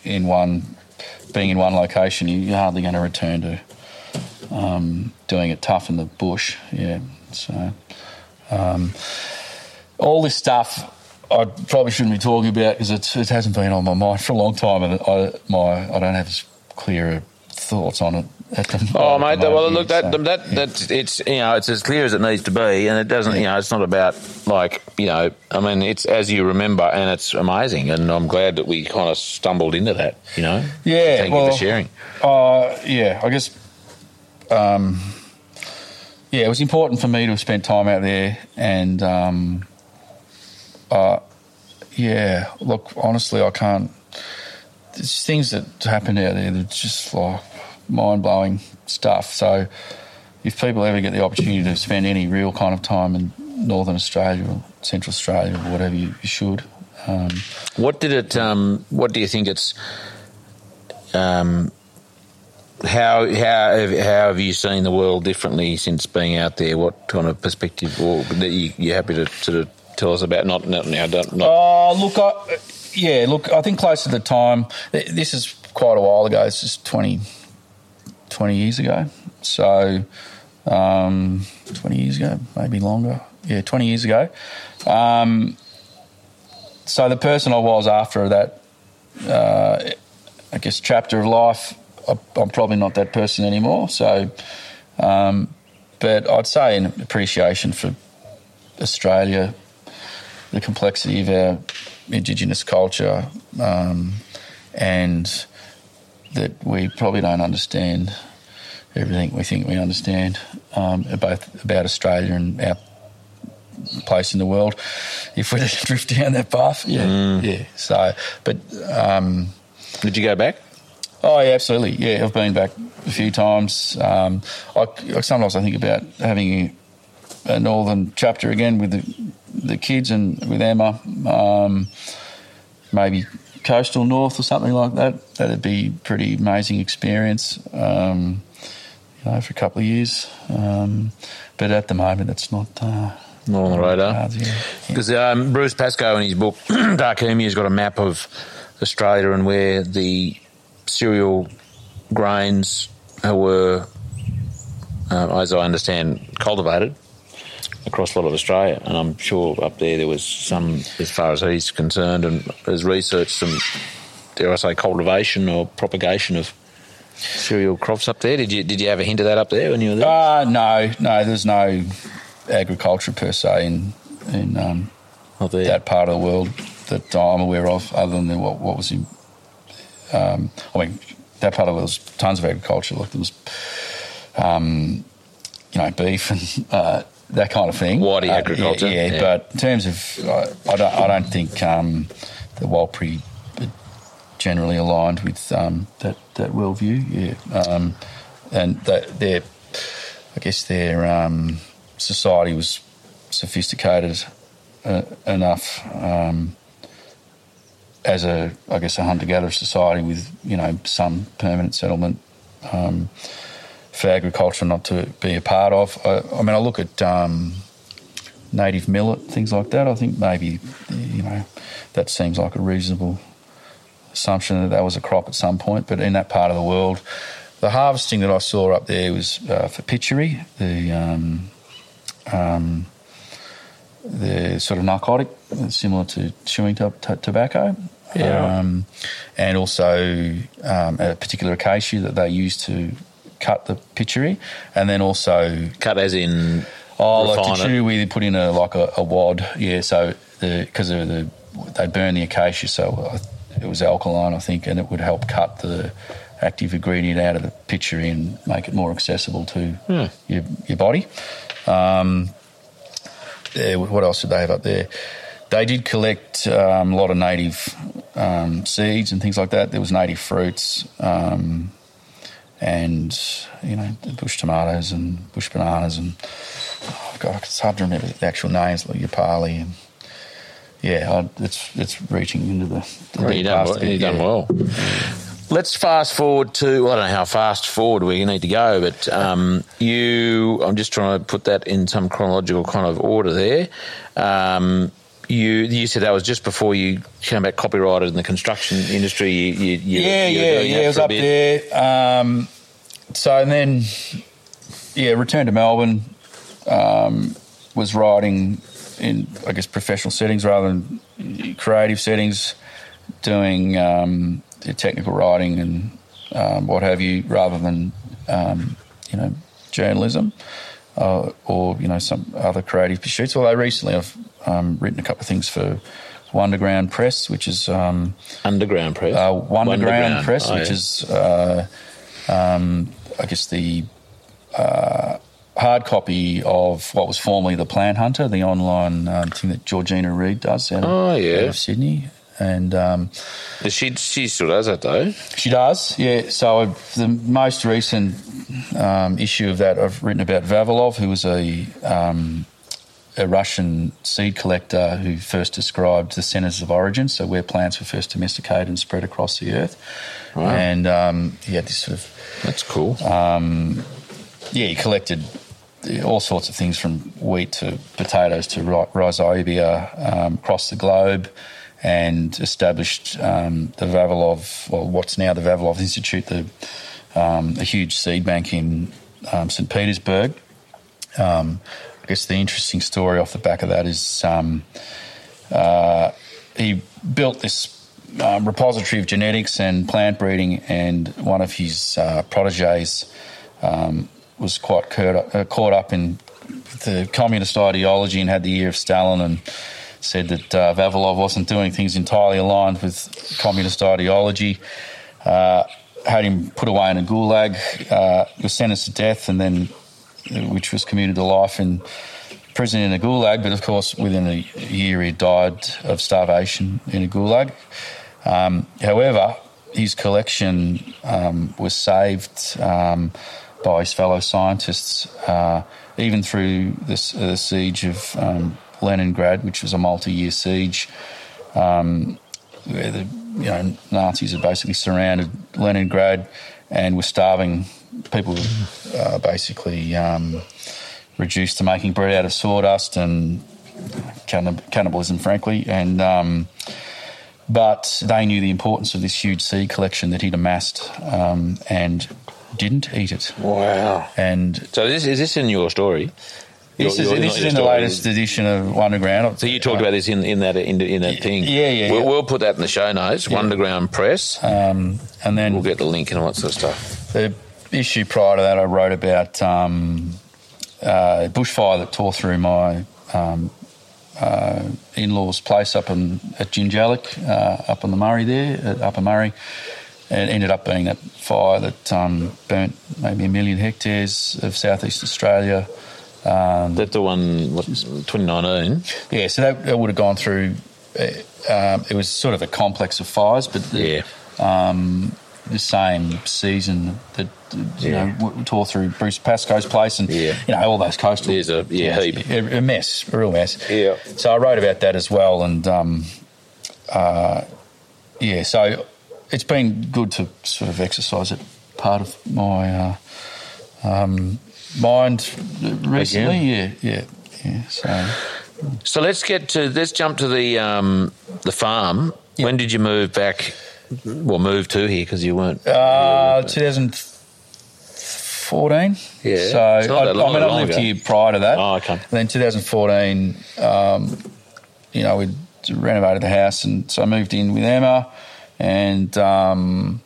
in one being in one location, you're hardly going to return to um, doing it tough in the bush. Yeah, so um, all this stuff I probably shouldn't be talking about because it hasn't been on my mind for a long time, and I my I don't have as clear thoughts on it Oh, mate. well, look, that, so, that yeah. that's it's you know it's as clear as it needs to be, and it doesn't. You know, it's not about like you know. I mean, it's as you remember, and it's amazing, and I'm glad that we kind of stumbled into that. You know. Yeah. Thank well, you for sharing. Uh, yeah, I guess. Um, yeah, it was important for me to have spent time out there, and um, uh, yeah, look, honestly, I can't. There's things that happen out there that just like mind blowing stuff. So, if people ever get the opportunity to spend any real kind of time in Northern Australia or Central Australia or whatever, you, you should. Um, what did it? Um, what do you think it's? Um, how how have, how have you seen the world differently since being out there? What kind of perspective, or that you, you're happy to sort of tell us about? Not not now. Not, not. Oh, look, I, yeah, look. I think close to the time. This is quite a while ago. It's just twenty 20 years ago. So, um, 20 years ago, maybe longer. Yeah, 20 years ago. Um, so, the person I was after that, uh, I guess, chapter of life, I'm probably not that person anymore. So, um, but I'd say an appreciation for Australia, the complexity of our Indigenous culture, um, and that we probably don't understand everything we think we understand um, about about Australia and our place in the world. If we drift down that path, yeah, mm. yeah. So, but um, did you go back? Oh, yeah, absolutely. Yeah, I've been back a few times. Um, I, sometimes I think about having a northern chapter again with the the kids and with Emma. Um, maybe coastal north or something like that. That'd be pretty amazing experience. Um, you know, for a couple of years. Um, but at the moment, it's not. Uh, not on the radar. Because yeah. um, Bruce Pascoe in his book Dark Emu has got a map of Australia and where the cereal grains were, uh, as I understand, cultivated. Across a lot of Australia, and I'm sure up there there was some, as far as he's concerned, and has researched some, dare I say, cultivation or propagation of cereal crops up there. Did you did you have a hint of that up there when you were there? Uh, no, no, there's no agriculture per se in in um, that part of the world that I'm aware of, other than what, what was in. Um, I mean, that part of it was tons of agriculture, like there was, um, you know, beef and uh, that kind of thing. Whitey Uh, agriculture, yeah, yeah, yeah. But in terms of, uh, I don't, I don't think um, the Warlpiri are generally aligned with um, that that worldview. Yeah, um, and that their, I guess their um, society was sophisticated uh, enough um, as a, I guess, a hunter-gatherer society with you know some permanent settlement um, for agriculture not to be a part of. I, I mean, I look at um, native millet, things like that. I think maybe you know that seems like a reasonable assumption that that was a crop at some point. But in that part of the world, the harvesting that I saw up there was uh, for pituri, the um, um, the sort of narcotic, similar to chewing to- to- tobacco. Yeah. Um, and also um, a particular acacia that they use to cut the pituri, and then also Cut as in Oh, like to chew with, put in a like a, a wad, yeah. So the because of the they burn the acacia, so it was alkaline, I think, and it would help cut the active ingredient out of the pituri and make it more accessible to Hmm. your your body. Um, yeah, what else did they have up there? They did collect um, a lot of native um, seeds and things like that. There was native fruits. Um, and you know bush tomatoes and bush bananas and oh god, it's hard to remember the actual names like parley and yeah, I, it's it's reaching into the. the Well, you done, well, bit, you done well. Let's fast forward to I don't know how fast forward we need to go, but um, you I'm just trying to put that in some chronological kind of order there. Um, you you said that was just before you came back copyrighted in the construction industry. You, you, you, yeah, you yeah, yeah. It was up bit. there. Um, so and then, yeah, returned to Melbourne. Um, was writing in, I guess, professional settings rather than creative settings, doing um, technical writing and um, what have you, rather than um, you know journalism uh, or you know some other creative pursuits. Although recently I've um, written a couple of things for Wonderground Press, which is um, Underground press. uh, Wonderground Press, Oh, which yeah. is, uh, um, I guess, the uh, hard copy of what was formerly the Plant Hunter, the online um, thing that Georgina Reid does out of, Oh, yeah. out of Sydney. And um, she she still does that though. she does, yeah. So I've, the most recent um, issue of that I've written about Vavilov, who was a um, a Russian seed collector who first described the centres of origin, so where plants were first domesticated and spread across the earth. Wow. And um, he had this sort of That's cool. yeah, he collected all sorts of things from wheat to potatoes to rhizobia um, across the globe and established um, the Vavilov, well, what's now the Vavilov Institute, the, um, a huge seed bank in um, St. Petersburg. Um, I guess the interesting story off the back of that is um, uh, he built this um, repository of genetics and plant breeding, and one of his uh, proteges was quite caught up, uh, caught up in the communist ideology and had the ear of Stalin and said that uh, Vavilov wasn't doing things entirely aligned with communist ideology. Uh, had him put away in a gulag, uh, was sentenced to death, and then which was commuted to life in prison in a gulag. But of course, within a year, he died of starvation in a gulag. Um, however, his collection um, was saved um, by his fellow scientists, uh, even through this, uh, the siege of um, Leningrad, which was a multi-year siege, um, where the you know Nazis had basically surrounded Leningrad and were starving. People uh, basically um, reduced to making bread out of sawdust and cannibalism, frankly, and. Um, but they knew the importance of this huge seed collection that he'd amassed um, and didn't eat it. Wow. And So this is this in your story? This You're- is, you're this is in the latest edition of Wonderground. So you talked about this in, in that in, in that thing. yeah, yeah, We'll, yeah. we'll put that in the show notes. Wonderground Press. Um, and then we'll get the link and all that sort of stuff. the issue prior to that, I wrote about um, uh, bushfire that tore through my um, uh, in-laws' place up in, at Jingellic, uh, up on the Murray there, at Upper Murray. It ended up being that fire that um, burnt maybe a million hectares of southeast Australia. Um, That's the one, what, 2019? yeah, so that, that would have gone through. Uh, um, it was sort of a complex of fires, but the, um, the same season that you Yeah. know tore through Bruce Pascoe's place, and Yeah. you know all those coastal. There's a- yeah, heap. a, a mess, a real mess. Yeah. So I wrote about that as well, and um, uh, yeah, so it's been good to sort of exercise it part of my uh, um, mind recently. Yeah, yeah, yeah. So. So let's get to let's jump to the um, the farm. When did you move back? Well, move to here because you weren't. Uh, 2014. Yeah, So I, I mean, I lived ago. here prior to that. Oh, okay. And then 2014, um, you know, we renovated the house, and so I moved in with Emma, and um,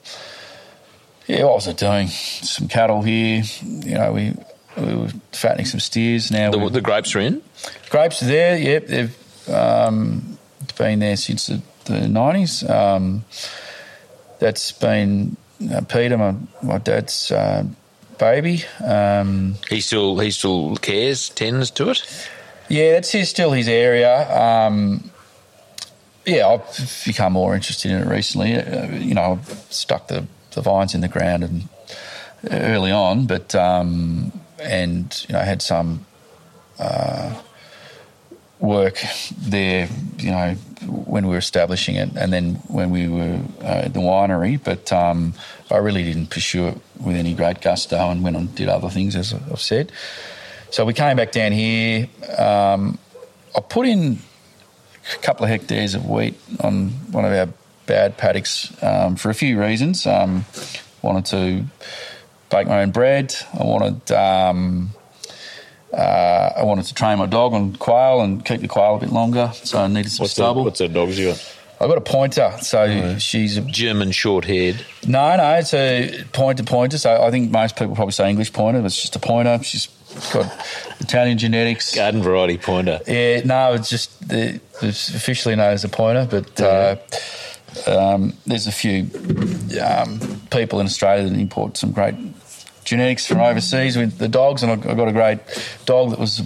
yeah, what was I doing? Some cattle here. You know, we we were fattening some steers. Now the, the grapes are in. grapes are there. Yep, they've um, been there since the, the 90s. Um, that's been uh, Peter, my, my dad's uh, baby. Um, He still he still cares, tends to it. yeah, that's his, still his area. Um, yeah, I've become more interested in it recently. Uh, you know, I've stuck the, the vines in the ground and early on, but um, and you know, had some uh, work there. You know, when we were establishing it, and then when we were uh, at the winery. But um, I really didn't pursue it with any great gusto, and went and did other things, as I've said. So we came back down here. Um, I put in a couple of hectares of wheat on one of our bad paddocks um, for a few reasons. Um, wanted to bake my own bread. I wanted um, uh, I wanted to train my dog on quail and keep the quail a bit longer, so I needed some stubble. the dogs you got? I've got a pointer, so she's a German short haired. no, no, it's a pointer pointer. So I think most people probably say English pointer, but it's just a pointer. She's got Italian genetics. Garden variety pointer. Yeah, no, it's just the, it's officially known as a pointer, but uh, um, there's a few um, people in Australia that import some great genetics from overseas with the dogs, and I got a great dog that was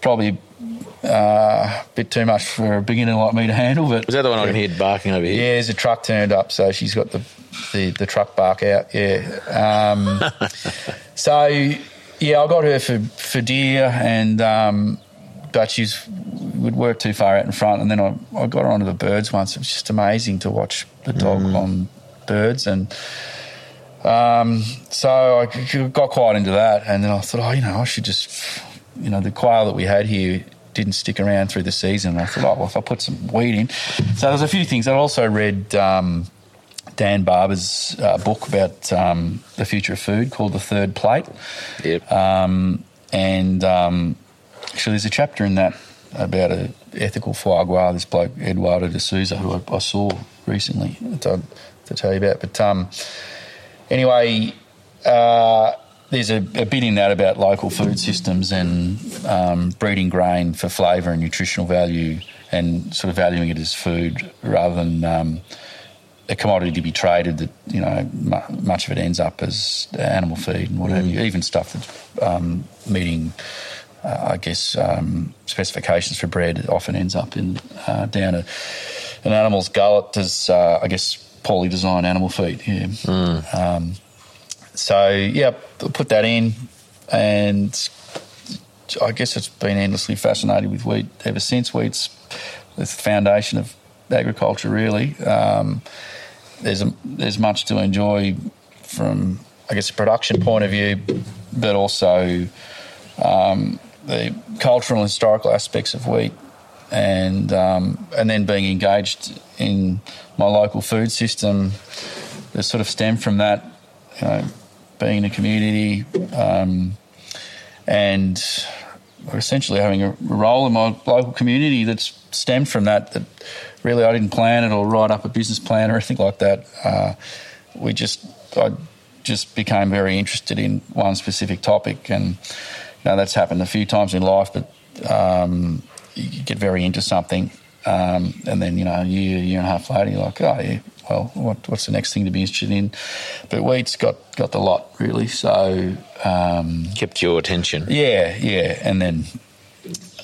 probably uh, a bit too much for a beginner like me to handle. But Was that the one I can hear barking over here? yeah, there's a truck turned up, so she's got the the, the truck bark out. Yeah. Um, so yeah, I got her for for deer, and um, but she's would work too far out in front, and then I, I got her onto the birds once. It was just amazing to watch the dog on birds, and um, so I got quite into that, and then I thought, oh, you know, I should just, you know, the quail that we had here didn't stick around through the season. And I thought, oh, well, if I put some wheat in. So there's a few things. I also read um, Dan Barber's uh, book about um, the future of food called The Third Plate. Yep. Um, and um, actually, there's a chapter in that about a ethical foie gras. This bloke Eduardo de Souza, who I, I saw recently, to, to tell you about. But um, anyway, uh, there's a, a bit in that about local food systems and um, breeding grain for flavour and nutritional value, and sort of valuing it as food rather than. Um, a commodity to be traded that you know mu- much of it ends up as animal feed and what have you. Even stuff that's um, meeting, uh, I guess, um, specifications for bread often ends up in uh, down a, an animal's gullet as uh, I guess poorly designed animal feed. Yeah. Um, so yeah, put that in, and I guess it's been endlessly fascinated with wheat ever since. Wheat's the foundation of agriculture, really. Um, there's a, there's much to enjoy from I guess a production point of view, but also um, the cultural and historical aspects of wheat, and um, and then being engaged in my local food system that sort of stemmed from that. You know, being in a community, um, and essentially having a role in my local community that's stemmed from that. That really I didn't plan it or write up a business plan or anything like that. Uh, we just I just became very interested in one specific topic, and you know that's happened a few times in life. But um, you get very into something, um, and then you know a year, year and a half later, you're like, oh yeah, well, what, what's the next thing to be interested in? But wheat's got got the lot really, so um, kept your attention. Yeah, yeah, and then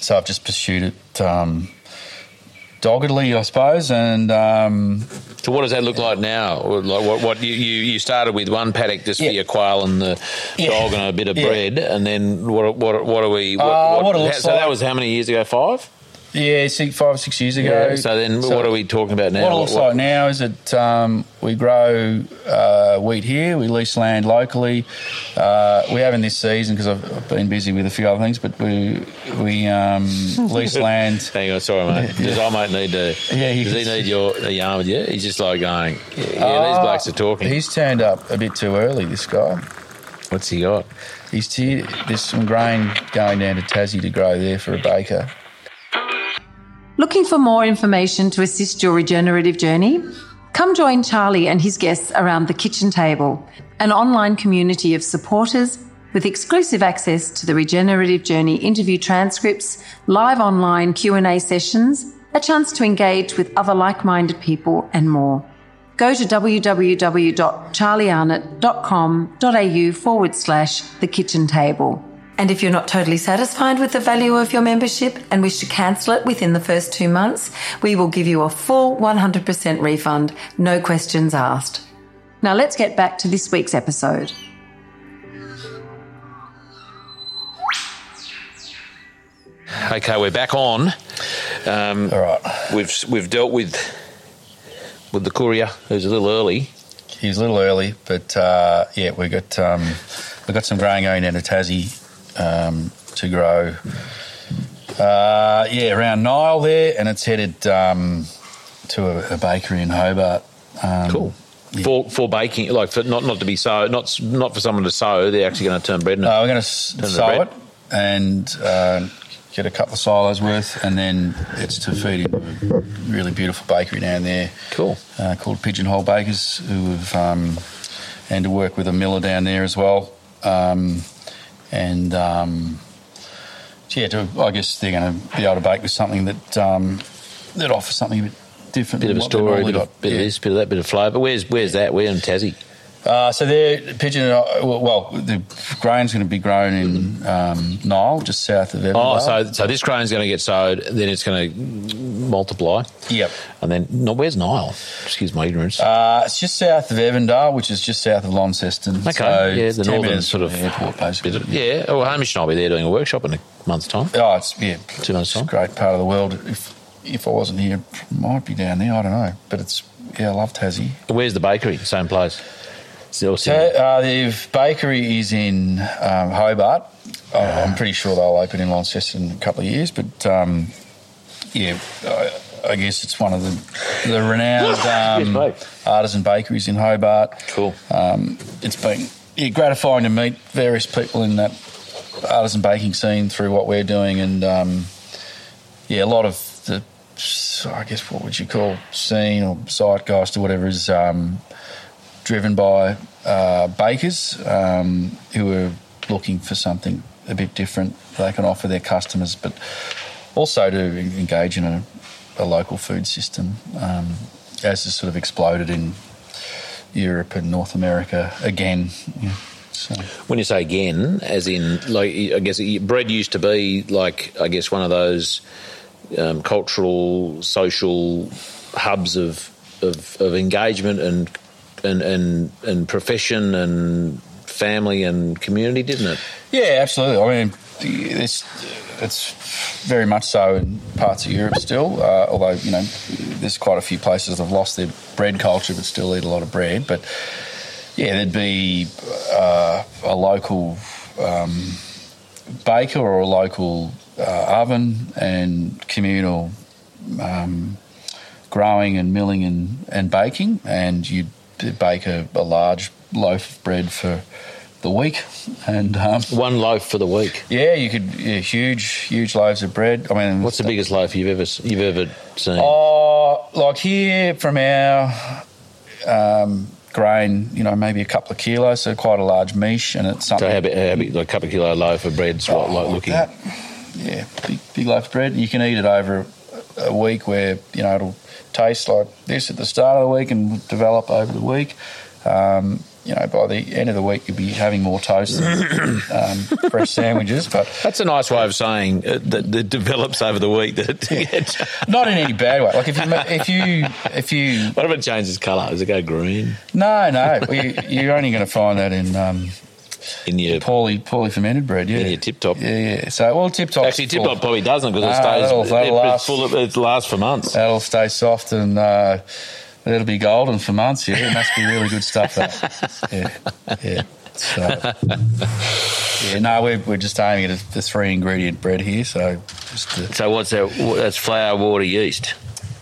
so I've just pursued it um, doggedly, I suppose, and. Um, so what does that look like now? Like what, what you, you started with one paddock just yeah. for your quail and the yeah. dog and a bit of yeah. bread, and then what what what are we? What, uh, what, what so like, that was how many years ago? Five. Yeah, six, five or six years ago. Yeah, so then, so what are we talking about now? What it looks what, like now is that um, we grow uh, wheat here. We lease land locally. Uh, we haven't this season because I've, I've, been busy with a few other things, but we we um, lease land. Hang on, sorry, mate. Does I might need to? Yeah, does he need your the yarn with you? He's just like going. Yeah, yeah uh, these blokes are talking. He's turned up a bit too early. This guy. What's he got? He's t- there's some grain going down to Tassie to grow there for a baker. Looking for more information to assist your regenerative journey? Come join Charlie and his guests around the kitchen table, an online community of supporters with exclusive access to the regenerative journey interview transcripts, live online Q&A sessions, a chance to engage with other like-minded people and more. Go to www.charliearnott.com.au forward slash the kitchen table. And if you're not totally satisfied with the value of your membership and wish to cancel it within the first two months, we will give you a full 100% refund, no questions asked. Now let's get back to this week's episode. Okay, we're back on. Um, All right, we've we've dealt with with the courier who's a little early. He's a little early, but uh, yeah, we got um, we got some growing going into Tassie um, to grow. Uh, yeah, around Nile there, and it's headed um, to a, a, bakery in Hobart. Um, cool. Yeah. For for baking, like for not not to be so not not for someone to sew. They're actually going to turn bread. No, we're going to sew it and uh, get a couple of silos worth, and then it's to feed into a really beautiful bakery down there. Cool. Uh, called Pigeon Whole Bakers, who have um, and to work with a miller down there as well. Um, and um, yeah, to, I guess they're going to be able to bake with something that um, that offers something a bit different. Bit of a story, bit, of, bit yeah. of this, bit of that, bit of flavour. Where's where's that? Where in Tassie? Uh, so they're pigeon. Uh, well, the grain's going to be grown in um, Nile, just south of Evandale. Oh, so so this grain's going to get sowed, then it's going to multiply. Yep. And then, no, where's Nile? Excuse my ignorance. Uh, it's just south of Evandale, which is just south of Launceston. Okay. So yeah, the northern sort of airport, basically. Of, yeah. Well, Hamish and I'll be there doing a workshop in a month's time. Oh, it's yeah, two months time. Great part of the world. If if I wasn't here, might be down there. I don't know, but it's yeah, I love Tassie. Where's the bakery? Same place. Still so, uh, the bakery is in um, Hobart. Uh, I'm pretty sure they'll open in Launceston in a couple of years, but um, yeah, I, I, guess it's one of the the renowned um, artisan bakeries in Hobart. Cool. Um, it's been yeah, gratifying to meet various people in that artisan baking scene through what we're doing, and um, yeah, a lot of the I guess what would you call scene or zeitgeist or whatever is um, driven by uh, bakers um, who are looking for something a bit different they can offer their customers, but also to engage in a, a local food system um, as has sort of exploded in Europe and North America again. so. When you say again, as in, like, I guess bread used to be like, I guess, one of those um, cultural, social hubs of, of, of engagement and and, and and profession and family and community, didn't it? Yeah, absolutely. I mean, it's it's very much so in parts of Europe still. Uh, although you know, there's quite a few places that have lost their bread culture, but still eat a lot of bread. But yeah, there'd be uh, a local um, baker or a local uh, oven and communal um, growing and milling and, and baking, and you'd bake a, a large loaf of bread for the week. And um, One loaf for the week. yeah, you could yeah, huge, huge loaves of bread. I mean, What's the biggest loaf you've ever you've ever seen? Oh, like here from our um, grain, you know, maybe a couple of kilos, so quite a large miche, and it's something. so how big, how big, like a couple of kilo loaf of bread's what, like Oh, looking. that. Yeah, big, big loaf of bread. You can eat it over a, a week where, you know, it'll taste like this at the start of the week and develop over the week. Um, you know, by the end of the week, you'll be having more toast than um, fresh sandwiches, but That's a nice way of saying uh, that it develops over the week. That not in any bad way. Like if you, if you, if you, what if it changes colour? Does it go green no, no, you, you're only going to find that in um, in your? poorly, poorly fermented bread. Yeah, In your Tip Top. Yeah, yeah. So, well, tip top. Actually, Tip Top probably doesn't because it stays. that'll- that'll it- last. of, it lasts for months. That'll stay soft and uh, it'll be golden for months. Yeah, it must be really good stuff. That. Yeah, yeah. So, yeah, no, we're, we're just aiming at the three ingredient bread here. So, just to, So what's that? That's flour, water, yeast.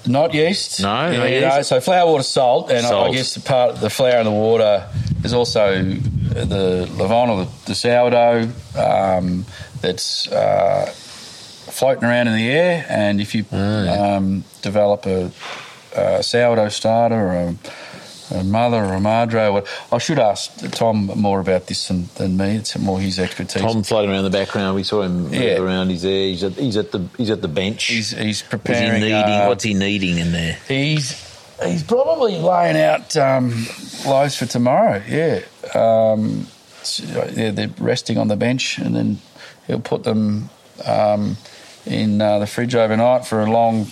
Not yeast. No, yeah, no yeast? So flour, water, salt, and I, I guess the part the flour and the water is also the levain or the, the sourdough um, that's uh, floating around in the air. And if you Ah, um, develop a, a sourdough starter or a, a mother or a madre, or what, I should ask Tom more about this than, than me. It's more his expertise. Tom floating around the background. We saw him Yeah. around. He's there. He's at, he's at the he's at the bench. He's, he's Is he preparing. uh, What's he needing in there? He's he's probably laying out um, loaves for tomorrow. Yeah, um, so, yeah, they're resting on the bench, and then he'll put them um, in uh, the fridge overnight for a long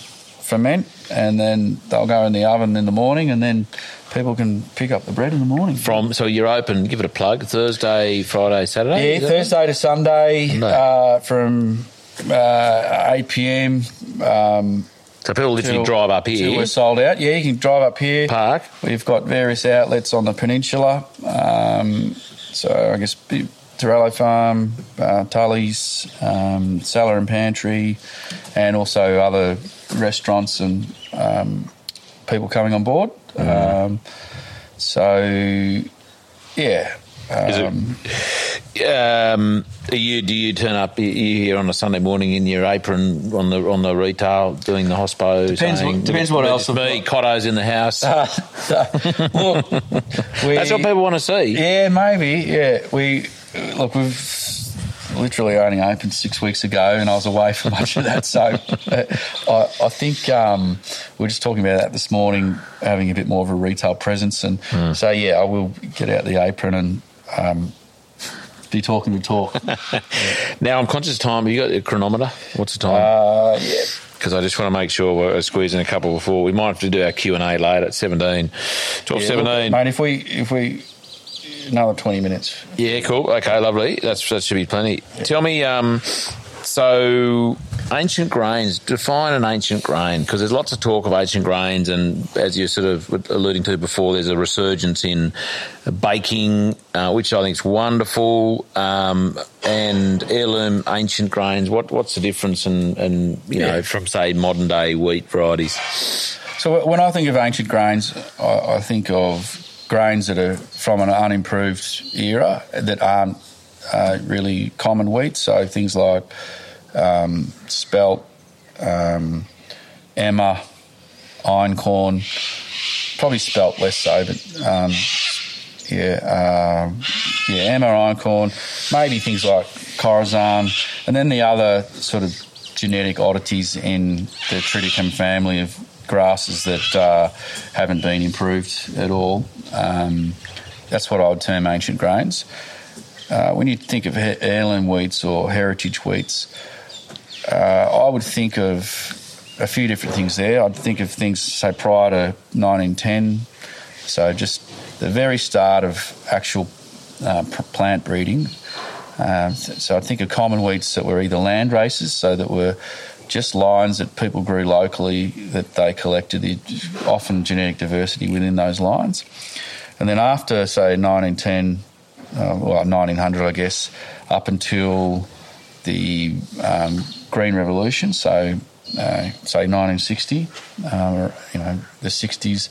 ferment, and then they'll go in the oven in the morning, and then people can pick up the bread in the morning. From so you're open. Give it a plug. Thursday, Friday, Saturday. Yeah, Thursday to Sunday uh, from uh, 8 p.m. Um. So people literally drive up here. we're sold out. Yeah, you can drive up here. Park. We've got various outlets on the peninsula. Um, so I guess Tuerong Farm, uh, Tully's, um, Cellar and Pantry, and also other restaurants and um, people coming on board. Um, so, yeah. It- Um, are you do you turn up? You here on a Sunday morning in your apron on the on the retail doing the hospo? Depends saying, what- depends what else Me, Cotto's in the house. look, we, That's what people want to see. Yeah, maybe. Yeah, we look. We've literally only opened six weeks ago, and I was away for much of that. So, uh, I, I think um, we are just talking about that this morning, having a bit more of a retail presence, and Hmm. so yeah, I will get out the apron and. Um, be talking to talk. Now I'm conscious of time. You got a chronometer? What's the time? Uh, yeah, Because I just want to make sure we're squeezing a couple before. We might have to do our Q and A later at 17, 12, yeah, 17. look, mate. If we if we another twenty minutes. Yeah, cool. Okay, lovely. That's that should be plenty. Tell me, um, so ancient grains. Define an ancient grain because there's lots of talk of ancient grains, and as you sort of alluding to before, there's a resurgence in baking, uh, which I think is wonderful, um, and heirloom ancient grains. What what's the difference, and and you know, from say modern day wheat varieties? So when I think of ancient grains, I, I think of grains that are from an unimproved era that aren't uh, really common wheat. So things like um, spelt, um, emmer, einkorn, probably spelt less so, but um, yeah, um, yeah, emmer, einkorn, maybe things like khorasan, and then the other sort of genetic oddities in the triticum family of grasses that uh, haven't been improved at all. Um, that's what I would term ancient grains. Uh, when you think of he- heirloom wheats or heritage wheats, uh, I would think of a few different things there. I'd think of things, say, prior to 1910, so just the very start of actual uh, plant breeding. Um, so I think of common wheats that were either land races, so that were just lines that people grew locally that they collected the often genetic diversity within those lines. And then after, say, 1910, uh, well, 1900, I guess, up until the um, Green Revolution, so uh, say 1960, uh, you know, the 60s,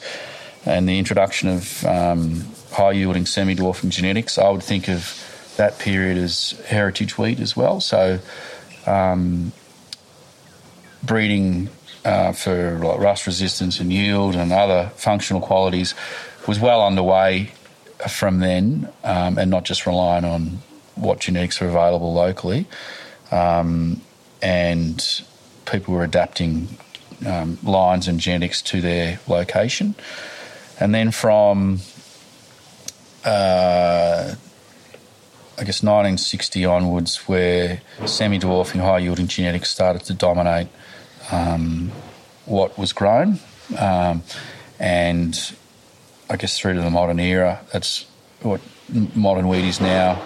and the introduction of um, high yielding semi dwarfing genetics, I would think of that period as heritage wheat as well. So, um, breeding uh, for like rust resistance and yield and other functional qualities was well underway from then, um, and not just relying on what genetics are available locally. Um, and people were adapting um, lines and genetics to their location. And then from, uh, I guess, 1960 onwards, where semi dwarfing high yielding genetics started to dominate um, what was grown. Um, and I guess through to the modern era, that's what modern wheat is now.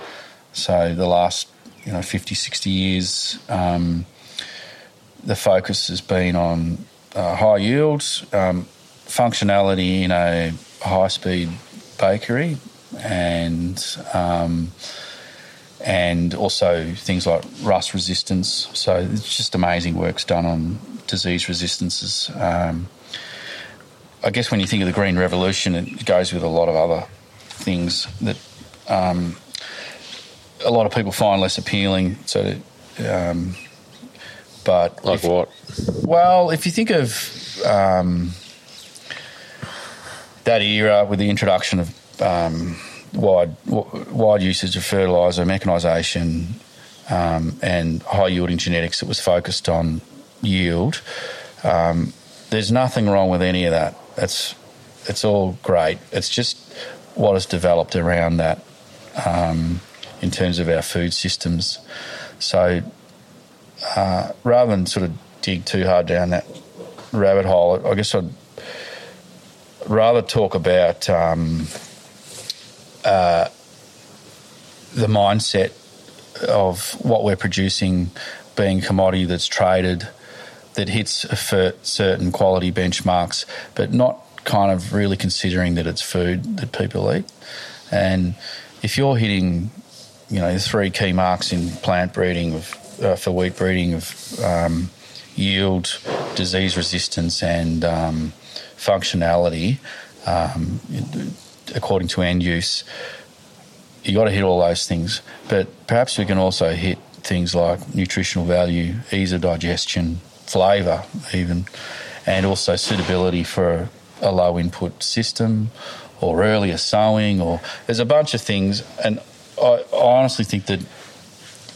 So the last you know 50, 60 years, um, the focus has been on uh, high yields, um, functionality in a high speed bakery, and um, and also things like rust resistance. So it's just amazing work's done on disease resistances. Um, I guess when you think of the Green Revolution, it goes with a lot of other things that um, a lot of people find less appealing. So, um, but like if, what? Well, if you think of um, that era with the introduction of um, wide wide usage of fertiliser, mechanisation, um, and high yielding genetics that was focused on yield. Um, there's nothing wrong with any of that. It's it's all great. It's just what has developed around that um, in terms of our food systems. So uh, rather than sort of dig too hard down that rabbit hole, I guess I'd rather talk about um, uh, the mindset of what we're producing being commodity that's traded that hits certain quality benchmarks, but not kind of really considering that it's food that people eat. And if you're hitting, you know, the three key marks in plant breeding of, uh, for wheat breeding of um, yield, disease resistance, and um, functionality, um, according to end use, you got to hit all those things. But perhaps we can also hit things like nutritional value, ease of digestion, flavour, even, and also suitability for a low input system or earlier sowing, or there's a bunch of things. And I, I honestly think that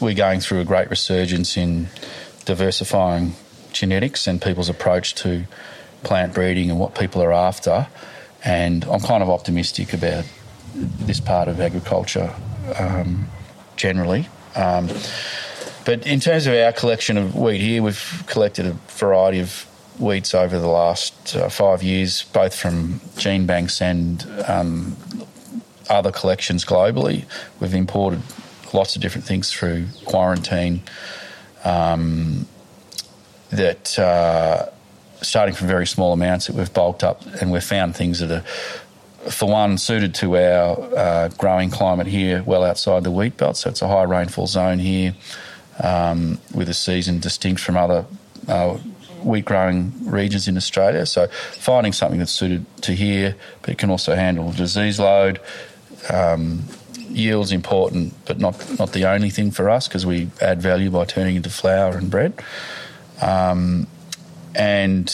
we're going through a great resurgence in diversifying genetics and people's approach to plant breeding and what people are after. And I'm kind of optimistic about this part of agriculture um, generally. Um, but in terms of our collection of wheat here, we've collected a variety of wheats over the last uh, five years, both from gene banks and um, other collections globally. We've imported lots of different things through quarantine um, that, uh, starting from very small amounts, that we've bulked up and we've found things that are for one, suited to our uh, growing climate here, well outside the wheat belt. So it's a high rainfall zone here, um, with a season distinct from other uh, wheat growing regions in Australia. So finding something that's suited to here, but can also handle disease load. Um, yield's important, but not not the only thing for us because we add value by turning into flour and bread. Um, and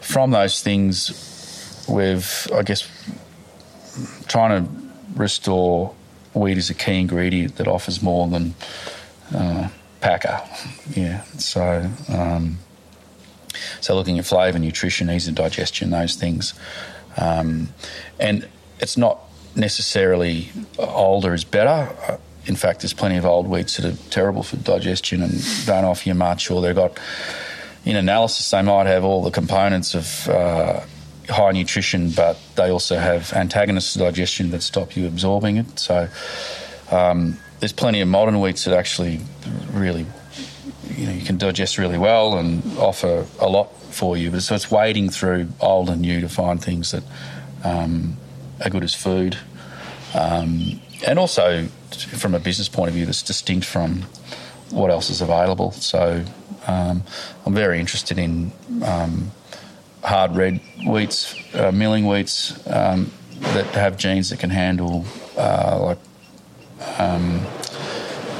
from those things, we've I guess trying to restore wheat as a key ingredient that offers more than uh, packer. Yeah, so. Um, so looking at flavour, nutrition, ease of digestion, those things. Um, and it's not necessarily older is better. Uh, in fact, there's plenty of old wheats that are terrible for digestion and don't offer you much, or they've got, in analysis, they might have all the components of uh, high nutrition, but they also have antagonists to digestion that stop you absorbing it. So um, there's plenty of modern wheats that actually really you know you can digest really well and offer a lot for you. But so it's wading through old and new to find things that um, are good as food, um, and also from a business point of view that's distinct from what else is available. So um, I'm very interested in um, hard red wheats, uh, milling wheats um, that have genes that can handle uh, like Um,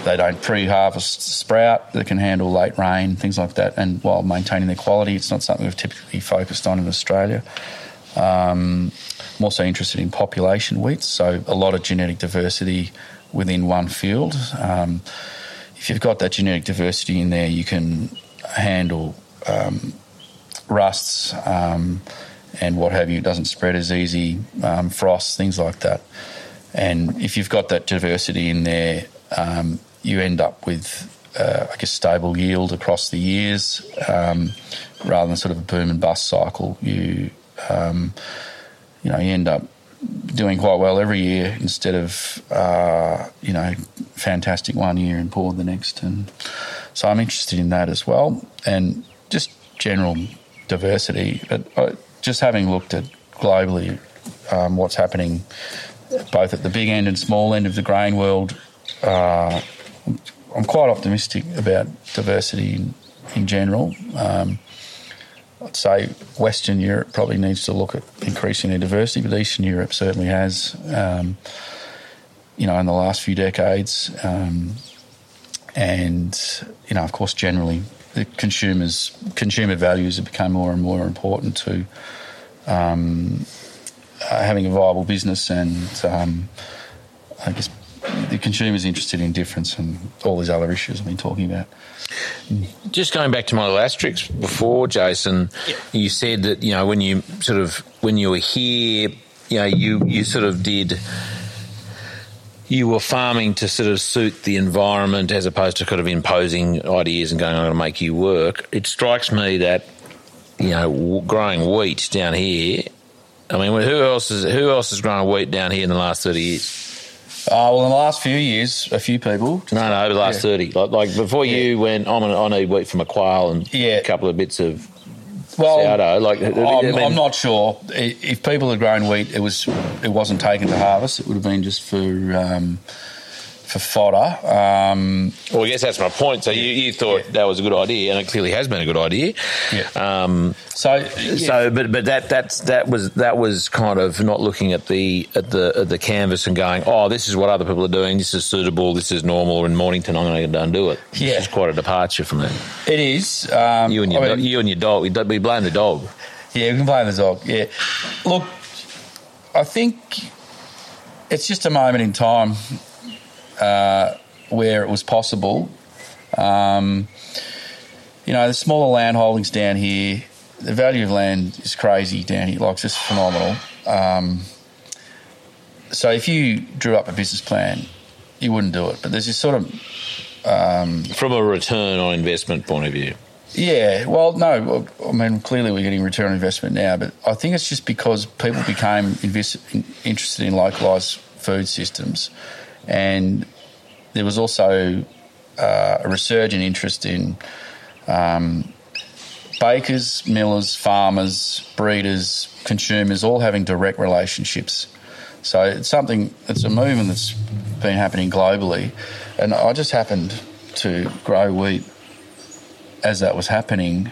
they don't pre-harvest sprout They can handle late rain, things like that, and while maintaining their quality, it's not something we've typically focused on in Australia. Um, I'm also interested in population wheats, so a lot of genetic diversity within one field. Um, if you've got that genetic diversity in there, you can handle um, rusts um, and what have you. It doesn't spread as easy, um, frosts, things like that. And if you've got that diversity in there, um, you end up with, uh, I guess, stable yield across the years um, rather than sort of a boom and bust cycle. You, um, you know, you end up doing quite well every year instead of, uh, you know, fantastic one year and poor the next. And so I'm interested in that as well. And just general diversity. But just having looked at globally um, what's happening both at the big end and small end of the grain world, uh, I'm quite optimistic about diversity in, in general. Um, I'd say Western Europe probably needs to look at increasing their diversity, but Eastern Europe certainly has. Um, you know, in the last few decades, um, and you know, of course, generally, the consumers consumer values have become more and more important to um, having a viable business, and um, I guess the consumer's interested in difference and all these other issues I've been talking about. Just going back to my little asterisk before, Jason, yeah. you said that you know when you sort of when you were here, you know you you sort of did. You were farming to sort of suit the environment as opposed to kind of imposing ideas and going, I'm going to make you work. It strikes me that, you know, growing wheat down here I mean, who else is who else has grown wheat down here in the last thirty years? Uh, well, in the last few years, a few people. No, no, the last yeah. thirty. Like, like before yeah. you went, I'm gonna, I need wheat from a quail and yeah. a couple of bits of well, sourdough. Like, I'm, I mean, I'm, not sure if people had grown wheat, it was it wasn't taken to harvest. It would have been just for. Um, for fodder. Um, well, I guess that's my point. So you, you thought yeah. that was a good idea, and it clearly has been a good idea. Yeah. Um, so, yeah. so, but but that that's that was that was kind of not looking at the at the at the canvas and going, oh, this is what other people are doing. This is suitable. This is normal. In Mornington, I'm going to go and do it. Yeah, it's quite a departure from that. It is. Um, you and your I mean, you and your dog. We blame the dog. Yeah, we can blame the dog. Yeah. Look, I think it's just a moment in time uh, where it was possible. Um, you know, the smaller land holdings down here, the value of land is crazy down here, like just phenomenal. Um, so if you drew up a business plan, you wouldn't do it. But there's this sort of um, from a return on investment point of view. Yeah, well, no, I mean clearly we're getting return on investment now, but I think it's just because people became invest, interested in localised food systems, and there was also uh, a resurgent interest in um, bakers, millers, farmers, breeders, consumers, all having direct relationships. So it's something, it's a movement that's been happening globally. And I just happened to grow wheat as that was happening.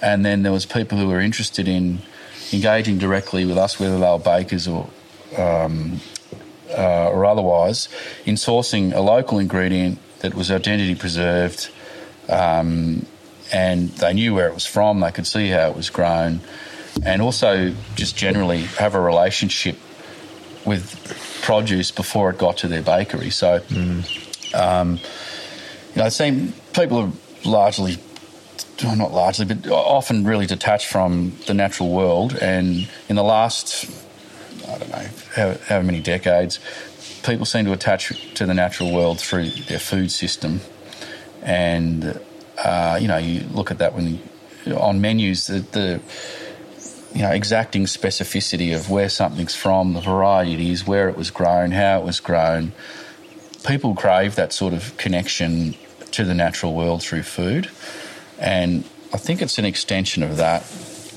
And then there was people who were interested in engaging directly with us, whether they were bakers or um, uh, or otherwise, in sourcing a local ingredient that was identity preserved, um, and they knew where it was from, they could see how it was grown, and also just generally have a relationship with produce before it got to their bakery. So, mm. um, you know, it seems people are largely well, not largely, but often really detached from the natural world. And in the last I don't know, how, how many decades, people seem to attach to the natural world through their food system. And, uh, you know, you look at that when on menus, the, the, you know, exacting specificity of where something's from, the is, where it was grown, how it was grown. People crave that sort of connection to the natural world through food. And I think it's an extension of that.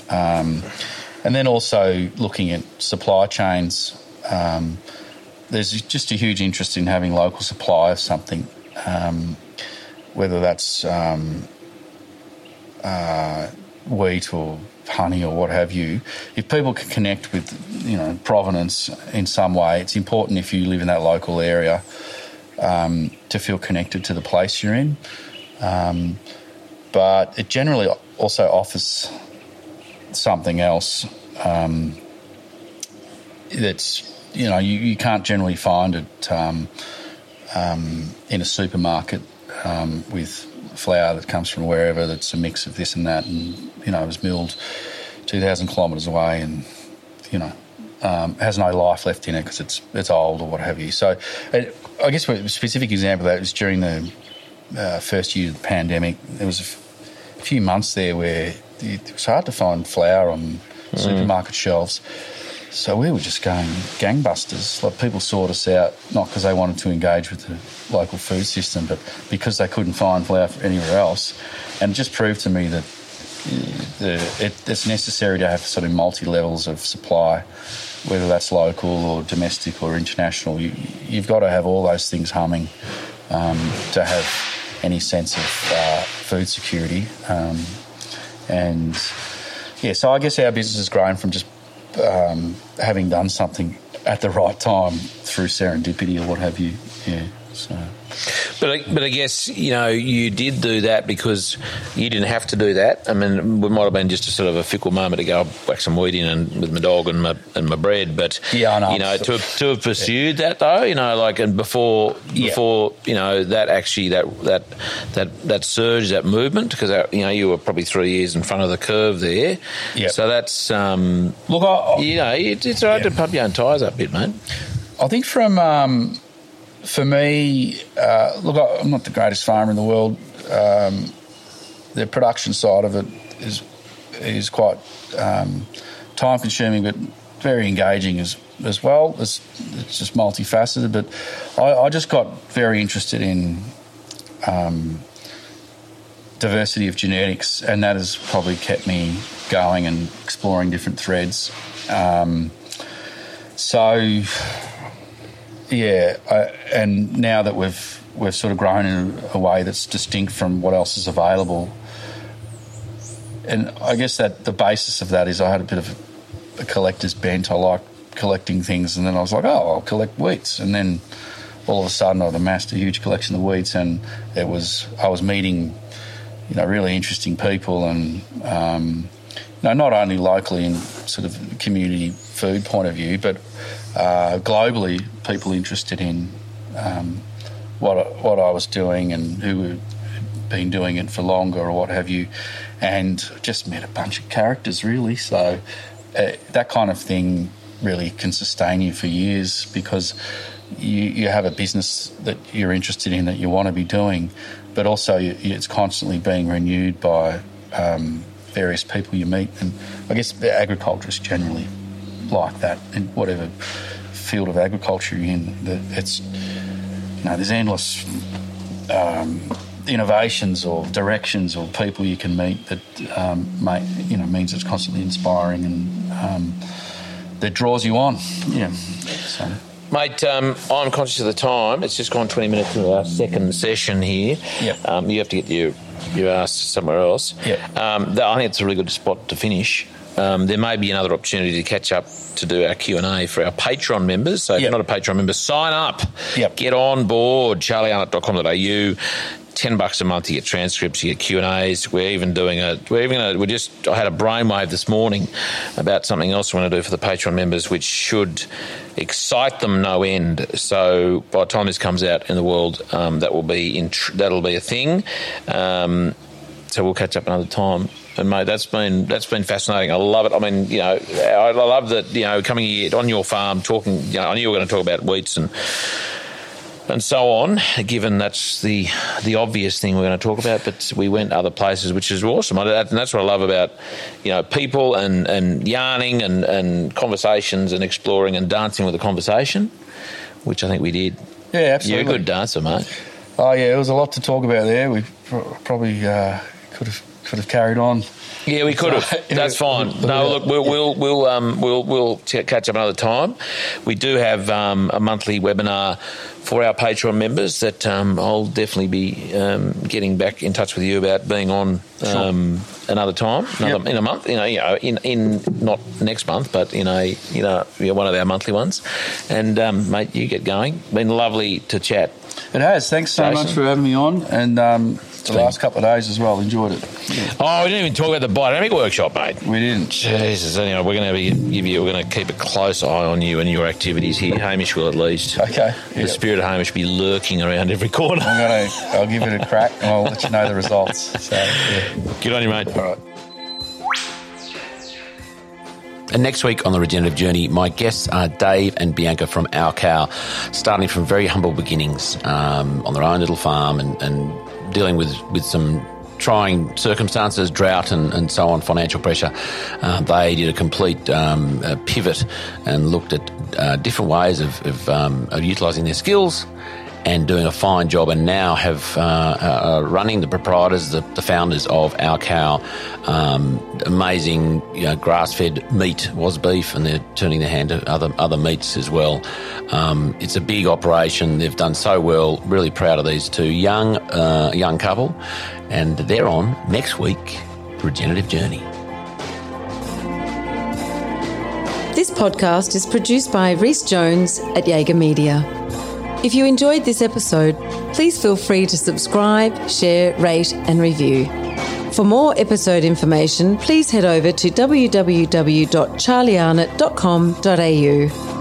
Um, and then also looking at supply chains. Um, there's just a huge interest in having local supply of something, um, whether that's um, uh, wheat or honey or what have you. If people can connect with, you know, provenance in some way, it's important if you live in that local area. um, to feel connected to the place you're in. Um, but it generally also offers something else um, that's you know you, you, can't generally find it um, um, in a supermarket um, with flour that comes from wherever that's a mix of this and that and you know it was milled 2,000 kilometres away and you know um, has no life left in it because it's it's old or what have you. So, it, I guess a specific example of that was during the uh, first year of the pandemic. There was a, f- a few months there where it was hard to find flour on mm. supermarket shelves. So we were just going gangbusters. Like people sought us out not because they wanted to engage with the local food system, but because they couldn't find flour anywhere else. And it just proved to me that the, it, it's necessary to have sort of multi levels of supply, whether that's local or domestic or international. You, have got to have all those things humming um, to have any sense of uh, food security. Um, and yeah, so I guess our business has grown from just um, having done something at the right time through serendipity or what have you. Yeah, so. But but I guess you know you did do that because you didn't have to do that. I mean, it might have been just a sort of a fickle moment to go whack some wheat in and with my dog and my and my bread. But yeah, I know. you know to to have pursued yeah. that though, you know, like and before before yeah. you know that actually that that that that surge that movement because you know you were probably three years in front of the curve there. Yeah. So that's um, look, I, you know, it, it's hard yeah. to pump your own tyres up a bit, mate. I think from um, for me, uh, look, I'm not the greatest farmer in the world. Um, the production side of it is is quite um, time consuming, but very engaging as as well. It's, it's just multifaceted. But I, I, just got very interested in um, diversity of genetics, and that has probably kept me going and exploring different threads. Um, so yeah, I, and now that we've we've sort of grown in a way that's distinct from what else is available, and I guess that the basis of that is I had a bit of a, collector's bent. I like collecting things, and then I was like, oh, I'll collect wheats, and then all of a sudden I'd amassed a huge collection of wheats, and it was I was meeting, you know, really interesting people, and um, you know, not only locally in sort of community food point of view, but uh, globally, people interested in um, what what I was doing and who had been doing it for longer or what have you, and just met a bunch of characters really. So uh, that kind of thing really can sustain you for years because you, you have a business that you're interested in that you want to be doing, but also it's constantly being renewed by um, various people you meet, and I guess agriculture is generally like that in whatever field of agriculture you're in. It's you know there's endless um, innovations or directions or people you can meet that um, may, you know means it's constantly inspiring and um, that draws you on. Yeah. So. Mate, um, I'm conscious of the time. It's just gone 20 minutes into our second session here. Yep. Um, you have to get your, your ass somewhere else. Yep. Um, I think it's a really good spot to finish. Um, there may be another opportunity to catch up to do our Q and A for our Patreon members. So if yep. you're not a Patreon member, sign up. Yep. Get on board. charliearnott.com.au. Ten bucks a month, you get transcripts, you get Q and A's. We're even doing a, we're even we just, I had a brainwave this morning about something else we're to do for the Patreon members, which should excite them no end. So by the time this comes out in the world, um, that will be in, that'll be a thing. Um, so we'll catch up another time. And mate, that's been that's been fascinating. I love it. I mean, you know, I, love that you know coming here on your farm, talking. You know, I knew you were going to talk about wheats and and so on. Given that's the the obvious thing we're going to talk about, but we went other places, which is awesome. And that's what I love about you know people and and yarning and and conversations and exploring and dancing with the conversation, which I think we did. Yeah, absolutely. You're a good dancer, mate. Oh yeah, it was a lot to talk about there. We probably uh, could have could have carried on. Yeah, we could have. That's fine. No, look, we'll we'll we'll um, we'll, we'll catch up another time. We do have um, a monthly webinar for our Patreon members that um, I'll definitely be um, getting back in touch with you about being on um, sure. another time, another, yep. in a month. You know, you know, in in not next month, but in a you know one of our monthly ones. And um, mate, you get going. Been lovely to chat. It has. Thanks so Jason? much for having me on, and um, the been- last couple of days as well. Enjoyed it. Oh, we didn't even talk about the biodynamic workshop, mate. We didn't. Jesus, anyway, we're going to give you. We're going to keep a close eye on you and your activities here. Hamish will at least. Okay. The Yep. spirit of Hamish will be lurking around every corner. I'm gonna. I'll give it a crack, and I'll let you know the results. So, yeah. Good on you, mate. All right. And next week on the Regenerative Journey, my guests are Dave and Bianca from Our Cow, starting from very humble beginnings um, on their own little farm and, and dealing with, with some trying circumstances, drought, and, and so on, financial pressure. Uh, they did a complete um, uh, pivot and looked at uh, different ways of, of, um, of utilising their skills and doing a fine job, and now have uh, uh, running the proprietors, the, the founders of Our Cow, um, amazing you know, grass-fed meat was beef, and they're turning their hand to other other meats as well. Um, it's a big operation. They've done so well. Really proud of these two young uh, young couple, and they're on next week. Regenerative Journey. This podcast is produced by Reese Jones at Jaeger Media. If you enjoyed this episode, please feel free to subscribe, share, rate, and review. For more episode information, please head over to www.charliearnott.com.au.